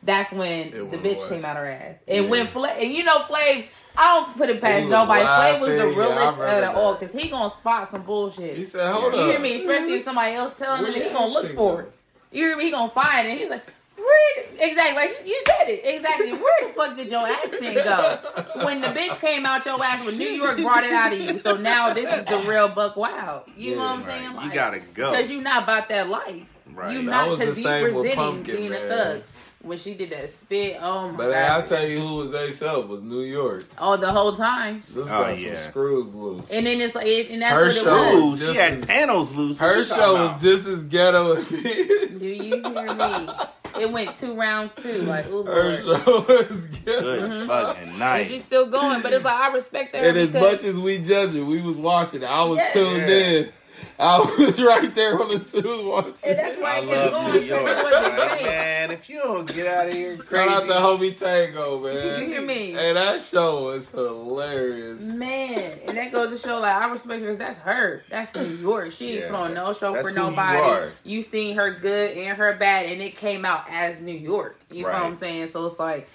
that's when the bitch away. came out her ass. And Yeah. when Flav, and you know, Flav, I don't put it past was nobody. Flav was the laughing. Yeah, realest of the all because he gonna spot some bullshit. He said, "Hold you up." hear me? Especially if somebody else telling him, he gonna look for it. You hear me? He gonna find it. And he's like, where? Exactly, like you said it. Exactly. Where the fuck did your accent go? When the bitch came out your ass, when New York brought it out of you. So now this is the real Buck Wild. You know what I'm Right. saying? You gotta go. because you not about that life. Right. You That not was the because you same with presenting Pumpkin, being a man. thug. When she did that spit, oh my But god! I'll tell you who was they self was New York. oh, the whole time. This Oh, got yeah. some screws loose. And then it's like, it, and that's Her what it show was. She had as- panels loose. Her show talking was just as ghetto as this. Do you hear me? It went two rounds too. Like, ooh, Her Lord. show was ghetto. Good mm-hmm. fucking And night. she's still going, but it's like I respect her And as much as we judge it, we was watching it. I was Yeah. tuned Yeah. in. I was right there on the tube watching. And that's why I it kept love New because York. it wasn't Like, fake. man, if you don't get out of here crazy. Shout out to homie Tango, man. You hear me? Hey, that show was hilarious. Man, and that goes to show like I respect her 'cause that's her. That's New York. She ain't Yeah. put on no show for who you nobody. You, seen her good and her bad, and it came out as New York. You know what I'm saying? So it's like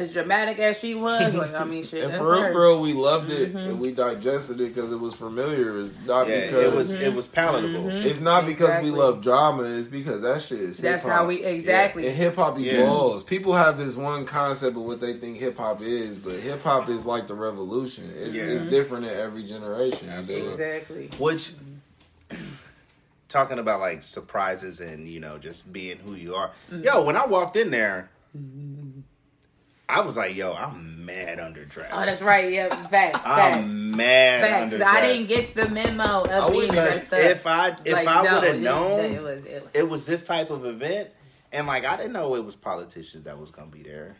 as dramatic as she was. Like I mean, shit. And that's for real, for real, we loved it Mhm. and we digested it because it was familiar. It's not Yeah, because it was it was palatable. Mhm. It's not because we love drama. It's because that shit is. That's hip-hop. how we exactly. And hip hop Yeah. evolves. People have this one concept of what they think hip hop is, but hip hop is like the revolution. It's, Yeah. it's different in every generation. Absolutely. Exactly. Which talking about like surprises and you know just being who you are. Mm-hmm. Yo, when I walked in there, I was like, yo, I'm mad underdressed. Oh, that's right. Yeah, facts. Facts. I'm mad Facts. underdressed. I didn't get the memo of I being dressed up. if I if Like, I no, would have known it was. It, it was this type of event, and like I didn't know it was politicians that was gonna be there.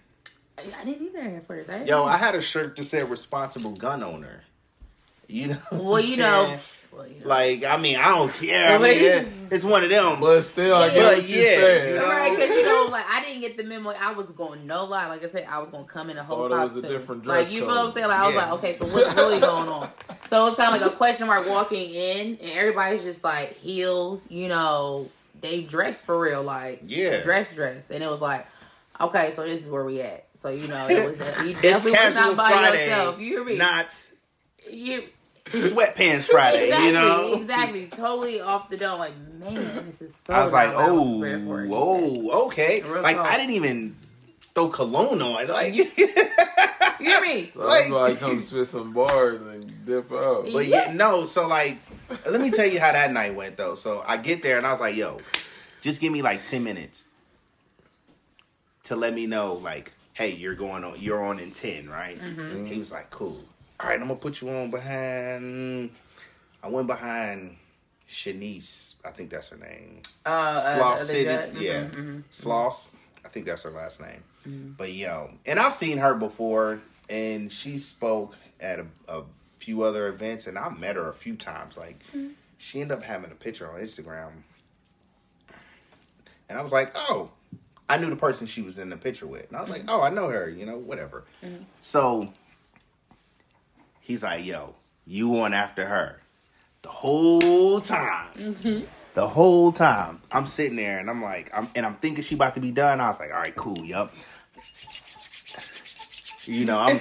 I didn't either at first. I Yo, know. I had a shirt that said "responsible gun owner." You know, well, you know? Well, you know. like I mean, I don't care. I mean, it- it's one of them. But still, I Yeah. get what But you're yeah, saying. you know, Right, because you know, like I didn't get the memo. I was going no lie. Like I said, I was going to come in a whole Thought it was a different dress like you know what I'm saying? Like I was Yeah. like, okay, so what's really going on? So it's kind of like a question mark walking in, and everybody's just like heels. You know, they dress for real, like Yeah. dress, dress, and it was like, okay, so this is where we at. So you know, it was you It's definitely was casual not by Friday, yourself. You hear me? Not you, sweatpants Friday. exactly, You know, exactly, totally off the dome. Like man, this is so. I was like, not what I was oh, prepared for. oh, okay. Real Like talk. I didn't even throw cologne on. Like, You hear me? That's Like- why I come spit some bars and dip out. But yeah, no. So like, let me tell you how that night went though. So I get there and I was like, "Yo, just give me like ten minutes to let me know, like, hey, you're going on, you're on in ten, right?" Mm-hmm. He was like, "Cool. All right, I'm gonna put you on behind." I went behind Shanice. I think that's her name. Uh, uh, Sloss the City, judge? yeah, Mhm, mhm. Sloss. I think that's her last name. Mm-hmm. But yo, and I've seen her before, and she spoke at a, a few other events, and I met her a few times. Like, Mm-hmm. she ended up having a picture on Instagram, and I was like, oh, I knew the person she was in the picture with, and I was like, oh, I know her, you know, whatever. Mm-hmm. So he's like, yo, you on after her the whole time. Mm-hmm. The whole time I'm sitting there and I'm like, I'm and I'm thinking she about to be done. I was like, all right, cool, yup. You know, I'm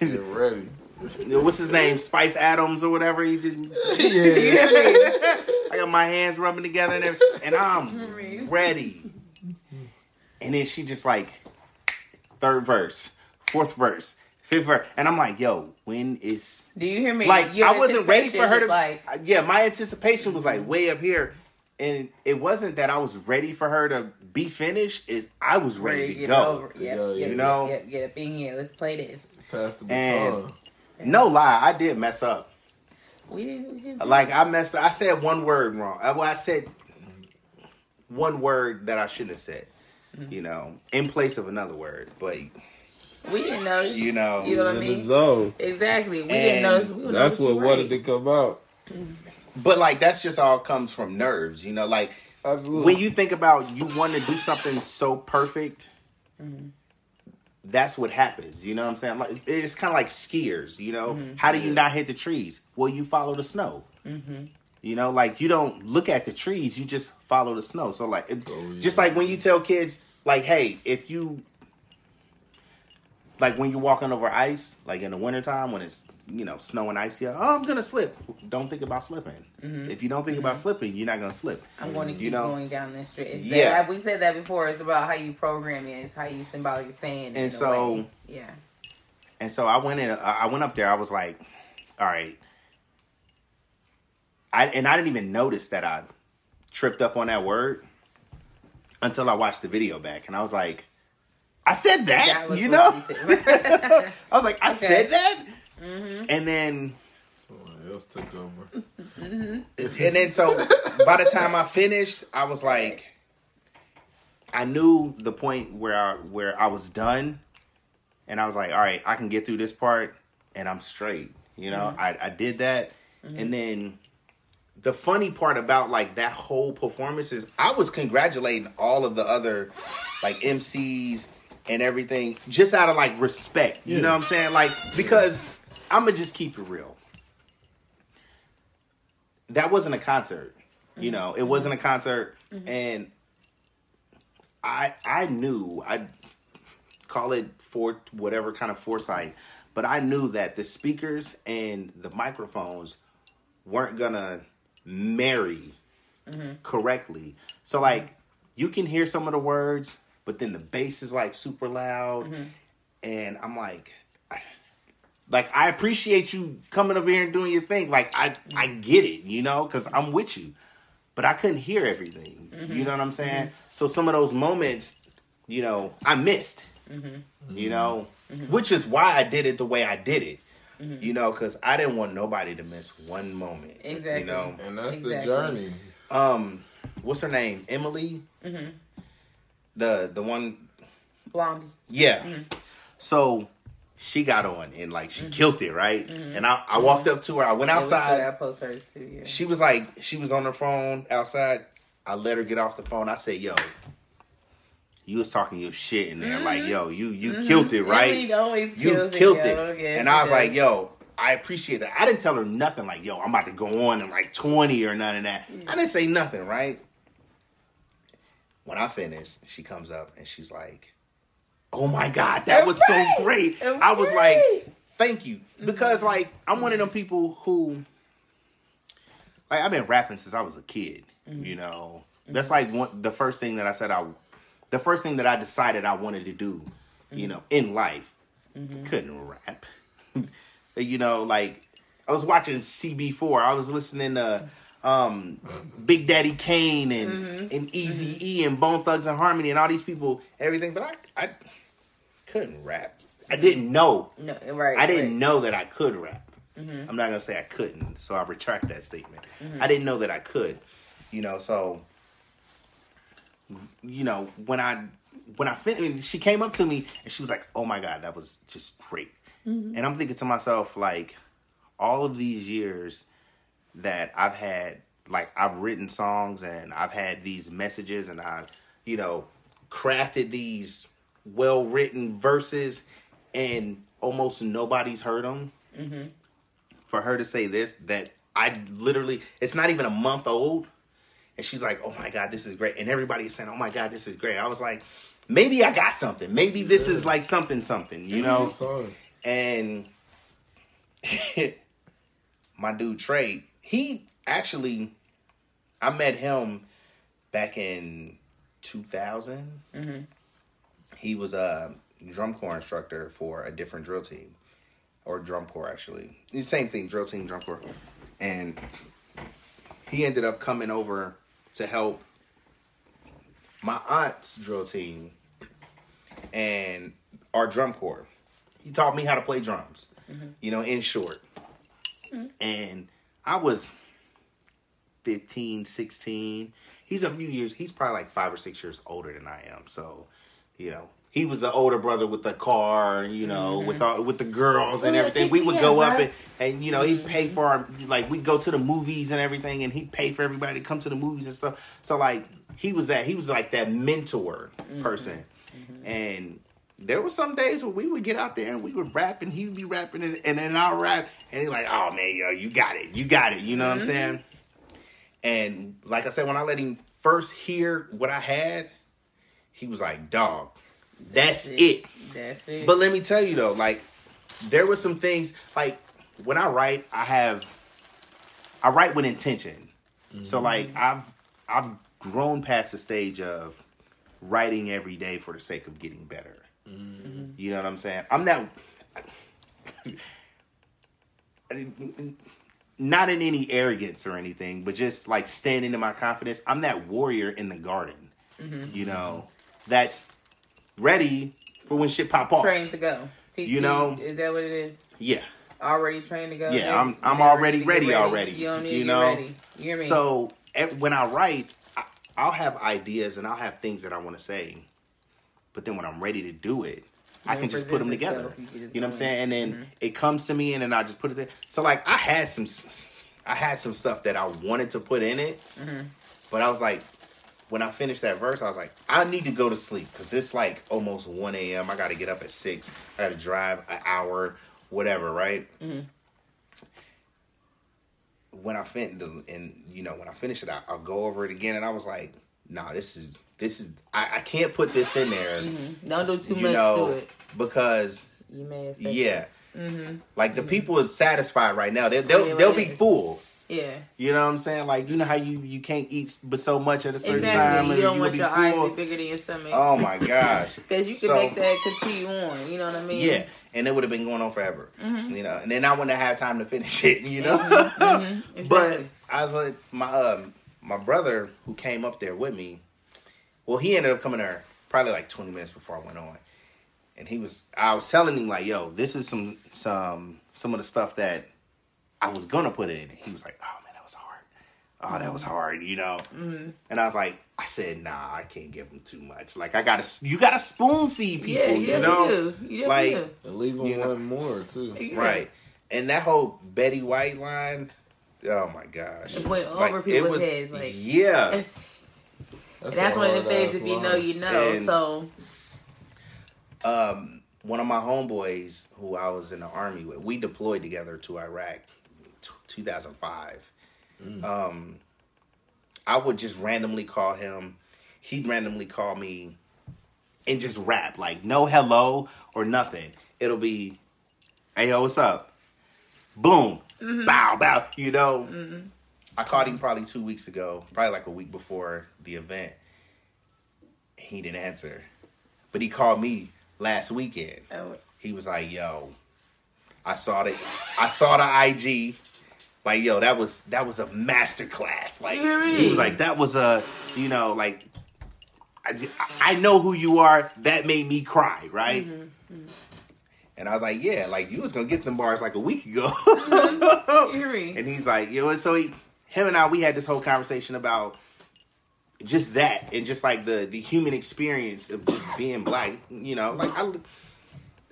ready. what's his name, Spice Adams or whatever. He did. yeah. I got my hands rubbing together and, and I'm ready. And then she just like third verse, fourth verse, fifth verse, and I'm like, yo, when is Do you hear me? like Your I wasn't ready for her to like yeah, my anticipation was like way up here. And it wasn't that I was ready for her to be finished, is I was like, ready to get go. over. Yep, Yo, yep, you know? Yep, yep, yep, in here. Let's play this. Pass the And- baton. No lie, I did mess up. We didn't. We didn't Like I messed up. I said one word wrong. Uh, Well, I said one word that I shouldn't have said. Mm-hmm. You know, in place of another word, but We didn't know. you know, You know what I in the mean? zone. Exactly. We And didn't notice. We didn't That's notice what you wanted right. to come out. Mm. but like that's just all comes from nerves. You know, like Absolutely. when you think about you want to do something so perfect. Mm-hmm. That's what happens, you know what I'm saying? Like it's kind of like skiers, you know. Mm-hmm. How do you not hit the trees? Well, you follow the snow. Mm-hmm. You know, like you don't look at the trees, you just follow the snow. So like, it, Oh, yeah. just like when you tell kids, like, hey, if you, like when you're walking over ice, like in the wintertime when it's you know snow and ice, yeah, oh, I'm gonna slip. Don't think about slipping. Mm-hmm. If you don't think about mm-hmm. slipping, you're not gonna slip. I'm going to keep You know? going down this street. It's Yeah. that, we said that before. It's about how you program it. It's how you symbolically saying And so- way. yeah. And so I went in. I I went up there. I was like, all right. I and I didn't even notice that I tripped up on that word until I watched the video back, and I was like, I said that, That was you know. you. I was like, I Okay. said that, Mm-hmm. and then Someone else took over. Mm-hmm. and then so by the time I finished, I was like, I knew the point where I where I was done, and I was like, all right, I can get through this part, and I'm straight. You know, mm-hmm. I I did that, mm-hmm. and then the funny part about like that whole performance is I was congratulating all of the other like MCs and everything just out of like respect. You Yeah. know what I'm saying? Like because I'm gonna just keep it real. That wasn't a concert. You mm-hmm. know, it wasn't a mm-hmm. concert mm-hmm. and I I knew I call it for whatever kind of foresight, but I knew that the speakers and the microphones weren't gonna marry correctly. So like you can hear some of the words, but then the bass is like super loud, mm-hmm. and I'm like, I- like I appreciate you coming up here and doing your thing. Like I I mm-hmm. get it, you know, because I'm with you, but I couldn't hear everything. Mm-hmm. You know what I'm saying? So some of those moments, you know, I missed. You know, which is why I did it the way I did it. You know, because I didn't want nobody to miss one moment. Exactly. You know, And that's the journey. um, what's her name? Emily. The the one Blondie. yeah. Mm. So she got on and like she mm-hmm. killed it, right? Mm-hmm. And I, I walked up to her. I went Yeah, we still outside. got post hers too. Yeah. She was like, she was on her phone outside. I let her get off the phone. I said, "Yo, you was talking your shit in there. Like, mm-hmm. yo, you you killed it, right? Always you killed it. it." Yeah, and I was does. like, "Yo, I appreciate that." I didn't tell her nothing. Like, "Yo, I'm about to go on in like 20 or none of that." I didn't say nothing, right? When I finished, she comes up and she's like, "Oh my god, that was so great!" I was like, "Thank you," because mm-hmm. like I'm one of them people who like I've been rapping since I was a kid. Mm-hmm. You know, mm-hmm. that's like one the first thing that I said I, the first thing that I decided I wanted to do. You know, in life, couldn't rap. you know, like I was watching CB4. I was listening to um Big Daddy Kane and mm-hmm. and Easy E and Bone Thugs-n-Harmony and all these people, everything. But I I couldn't rap. I mm-hmm. didn't know. no, right. I didn't right. know that I could rap. Mm-hmm. I'm not gonna say I couldn't, so I retract that statement. I didn't know that I could, you know. So, you know, when I when I finished, she came up to me and she was like, "Oh my god, that was just great." And I'm thinking to myself, like, all of these years that I've had, like, I've written songs and I've had these messages and I've, you know, crafted these well written verses and almost nobody's heard them. For her to say this, that I literally, it's not even a month old. And she's like, oh my God, this is great. And everybody's saying, oh my God, this is great. I was like, maybe I got something. Maybe this is like something, something, you know? And my dude Trey, he actually, I met him back in 2000. Mm-hmm. He was a drum corps instructor for a different drill team, or drum corps actually. The same thing, drill team, drum corps. And he ended up coming over to help my aunt's drill team and our drum corps. He taught me how to play drums, mm-hmm. you know, in short. Mm-hmm. And I was 15, 16. He's a few years. He's probably like five or six years older than I am. So, you know, he was the older brother with the car, you know, with all, with the girls and everything. We would go up and, and you know he'd pay for our like we'd go to the movies and everything, and he'd pay for everybody to come to the movies and stuff. So like he was that he was like that mentor person, and there were some days where we would get out there and we would rap and he would be rapping and, and then I'll rap and he's like, oh man, yo, you got it, you got it, you know what I'm mm-hmm. saying? And like I said, when I let him first hear what I had, he was like, dog, that's it. That's it. But let me tell you though, like there were some things like when I write, I have I write with intention. So mm-hmm. like I've I've grown past the stage of writing every day for the sake of getting better. Mm-hmm. You know what I'm saying? I'm not not in any arrogance or anything, but just like standing in my confidence. I'm that warrior in the garden. Mm-hmm. You know, that's ready for when shit pop off. trained to go. TT, You know- is that what it is? Yeah. Already trained to go. Yeah, I'm- I'm already to ready already, You don't need you know? ready. You hear me? So eh, when I write, I, I'll have ideas and I'll have things that I want to say, but then when I'm ready to do it, I can just put them together. itself, you You know what I'm saying? And then Mm-hmm. it comes to me, and then I just put it there. So like I had some, I had some stuff that I wanted to put in it, Mm-hmm. but I was like, when I finished that verse, I was like, I need to go to sleep because it's like almost 1 a.m. I got to get up at six. I got to drive an hour, whatever, right? Mm-hmm. when I fin and you know when I finish it, I, I'll go over it again, and I was like, "Nah, this is this is I, I can't put this in there, don't do too you much know, to it. because You may affect yeah, Mm-hmm. like the people is satisfied right now. They, they'll Yeah, they'll be full. Yeah, You know what I'm saying? Like you know how you you can't eat but so much at a certain time, exactly. and You don't you'll want your eyes to be bigger than your stomach. Oh my gosh. Because you can So- make that continue on. You know what I mean? Yeah, and it would have been going on forever. Mm-hmm. You know, and then I wouldn't have had time to finish it. You know, Exactly. but I was like, my um, my brother who came up there with me. Well, he ended up coming there probably like twenty minutes before I went on, and he was. I was telling him like, "Yo, this is some some some of the stuff that I was gonna put it in." He was like, "Oh man, that was hard. Oh, that was hard," you know. Mm-hmm. And I was like, I said, "Nah, I can't give him too much. Like, I gotta, you gotta spoon feed people, yeah, you, you know." do. You Like, definitely And leave them You know- one more too. do. Right. And that whole Betty White line, oh my gosh. It went Like, over it people's was- heads. Like, yeah. It's, that's one of the things. hard-ass If you know, you know. And- so Um, one of my homeboys who I was in the army with, we deployed together to Iraq, t- 2005. Um, I would just randomly call him. He'd randomly call me, and just rap like no hello or nothing. It'll be, hey yo, what's up? Boom, bow bow. You know. I called him probably two weeks ago, probably like a week before the event. He didn't answer, but he called me last weekend. oh, He was like, "Yo, I saw the, I saw the IG. Like, yo, that was that was a master class. Like, he was like, that was a, you know, like, I, I know who you are. That made me cry, right? And I was like, yeah, like you was gonna get them bars like a week ago. hear? And he's like, you know, so he, him and I, we had this whole conversation about just that and just like the the human experience of just being black. You know, like I,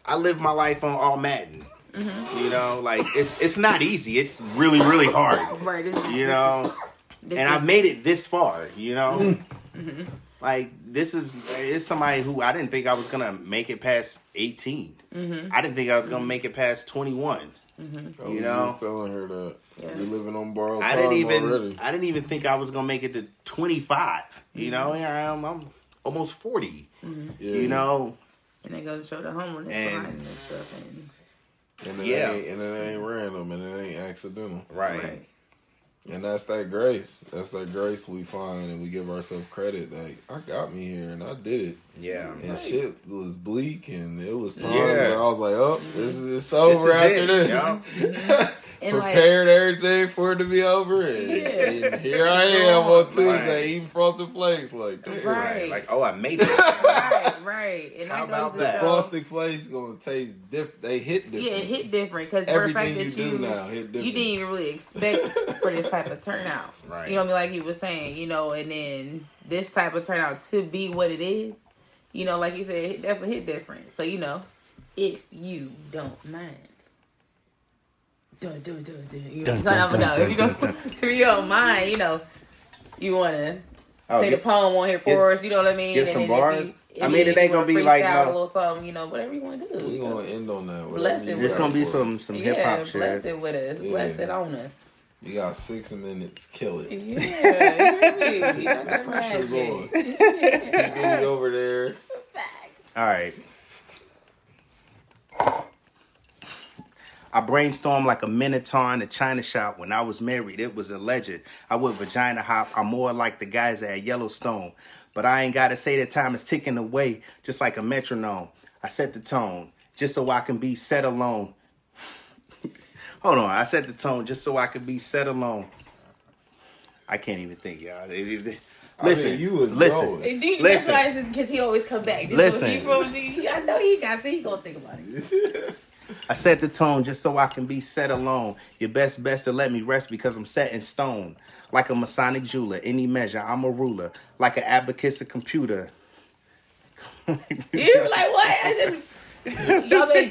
I live my life on all Madden. Mm-hmm. You know, like it's it's not easy. It's really really hard. Right. This, You this know, is- and I've made it this far. You know, mm-hmm. Mm-hmm. like this is it's somebody who I didn't think I was gonna make it past 18 I didn't think I was gonna make it past twenty one. I You was know? just telling her that Yeah. you're living on borrowed I didn't even already. I didn't even think I was gonna make it to 25. You mm-hmm. know, here I am. I'm almost 40. Mm-hmm. Yeah. You know, and it goes to show the homeless And- behind this stuff. And, and it yeah. ain't, and it ain't random, and it ain't accidental, right? right. and that's that grace. That's that grace we find, and we give ourselves credit. Like I got me here, and I did it. Yeah. And shit was bleak, and it was times Yeah. where I was like, "Oh, this is it's over is after it, this." yeah. And And like, prepared everything for it to be over, and, Yeah. and here I am on Right. Tuesday eating frosted flakes. Like, damn. Right. Like, oh, I made it. right, right. And How that about goes to that? show. frosted flakes gonna taste different. They hit different. Yeah, it hit different because for the fact Everything that you you do now hit different. you didn't even really expect for this type of turnout. Right. You know what I mean? Like he was saying, you know, and then this type of turnout to be what it is, you know, like you said, it definitely hit different. So, you know, if you don't mind. Dun, dun, dun, dun. You Dun, no, dun, no, dun, no, dun, if you don't, dun, if you don't mind, you know, you want to Oh, say the poem on here for us. You know what I mean? get And some bars? I mean, it ain't gonna be like no- a little something, you know, whatever you want to do. We you gonna end on that. Bless whatever it you with It's got gonna be some some hip hop bless shit. it with us. Bless Yeah. it on us. You got six minutes. Kill it. Yeah, you hear me? You know the Pressure's on. magic. Get over there. All right. I brainstormed like a minotaur in a china shop when I was married. It was a legend. I would vagina hop. I'm more like the guys at Yellowstone. But I ain't gotta say that time is ticking away just like a metronome. I set the tone just so I can be set alone. Hold on, I set the tone just so I can be set alone. I can't even think, y'all. Listen, I mean, you was listen. going. And do you- Listen. That's why just because he always come back. This Listen. Is what he from, I know he got. He gonna think about it. I set the tone just so I can be set alone. Your best best to let me rest because I'm set in stone. Like a Masonic jeweler, any measure, I'm a ruler. Like an abacus, a computer. You be like what? I just, y'all been,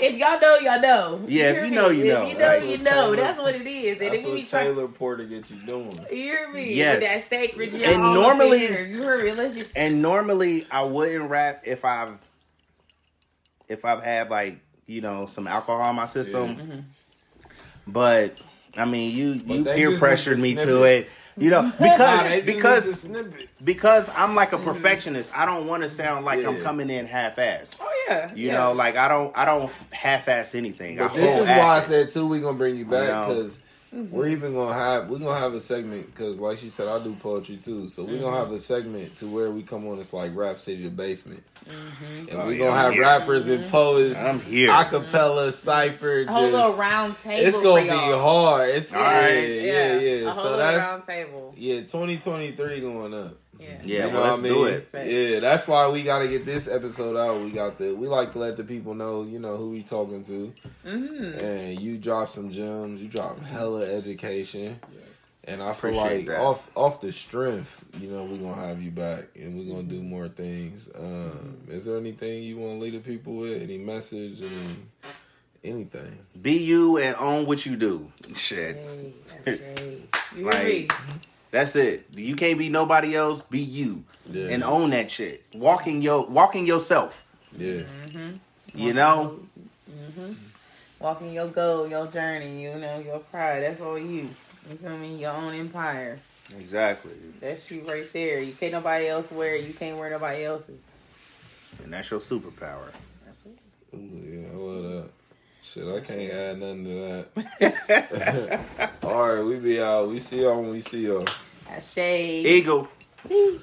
if y'all know, y'all know. Yeah, if you know, you know. If you know, That's you what know. Taylor- That's what it is. And That's if you be what trying, Taylor Porter get you doing. you hear me? Yes. With that sacred. And y'all all up in normally- you heard me. You, And normally I wouldn't rap if I've if I've had like, you know, some alcohol in my system. Mm-hmm. But I mean you you peer pressured me to it. You know, because because need the snippet. because I'm like a perfectionist. I don't want to sound like I'm coming in half-assed. oh yeah, You yeah. know, like I don't I don't half-ass anything. I this is why I said too. We gonna bring you back know. Because we're even gonna have we're gonna have a segment because like she said, I do poetry too. So we're gonna mm-hmm. have a segment to where we come on. It's like Rap City the Basement, mm-hmm. and Oh, we're gonna I'm have here. rappers and poets, I'm here. acapella, cipher. a whole just- round table. It's gonna for be y'all. hard. It's All yeah, right. yeah, yeah. A whole So little that's round table. yeah, 2023 going up. Yeah. Yeah, You well, let's what I do it. Yeah, that's why we gotta get this episode out. We got the we like to let the people know, you know, who we talking to. Mm-hmm. And you drop some gems, you drop hella education. And I feel Appreciate like that. off off the strength, you know, we're gonna have you back and we're gonna do more things. Um, is there anything you wanna leave the people with? Any message? Any anything? Be you and own what you do. Shit. Hey, that's great. You hear Like, me? That's it. You can't be nobody else. Be you Yeah. and own that shit. Walking your walking yourself. yeah. Mm-hmm. You know. Mm-hmm. Walking your goal, your journey, you know, your pride. That's all you. You feel me? Your own empire. Exactly. That's you right there. You can't nobody else wear it. You can't wear nobody else's. And that's your superpower. That's it. Ooh, yeah, I love that. Shit, I can't add nothing to that. All right, we be out. We see y'all when we see y'all. That's shade. Eagle. Peace.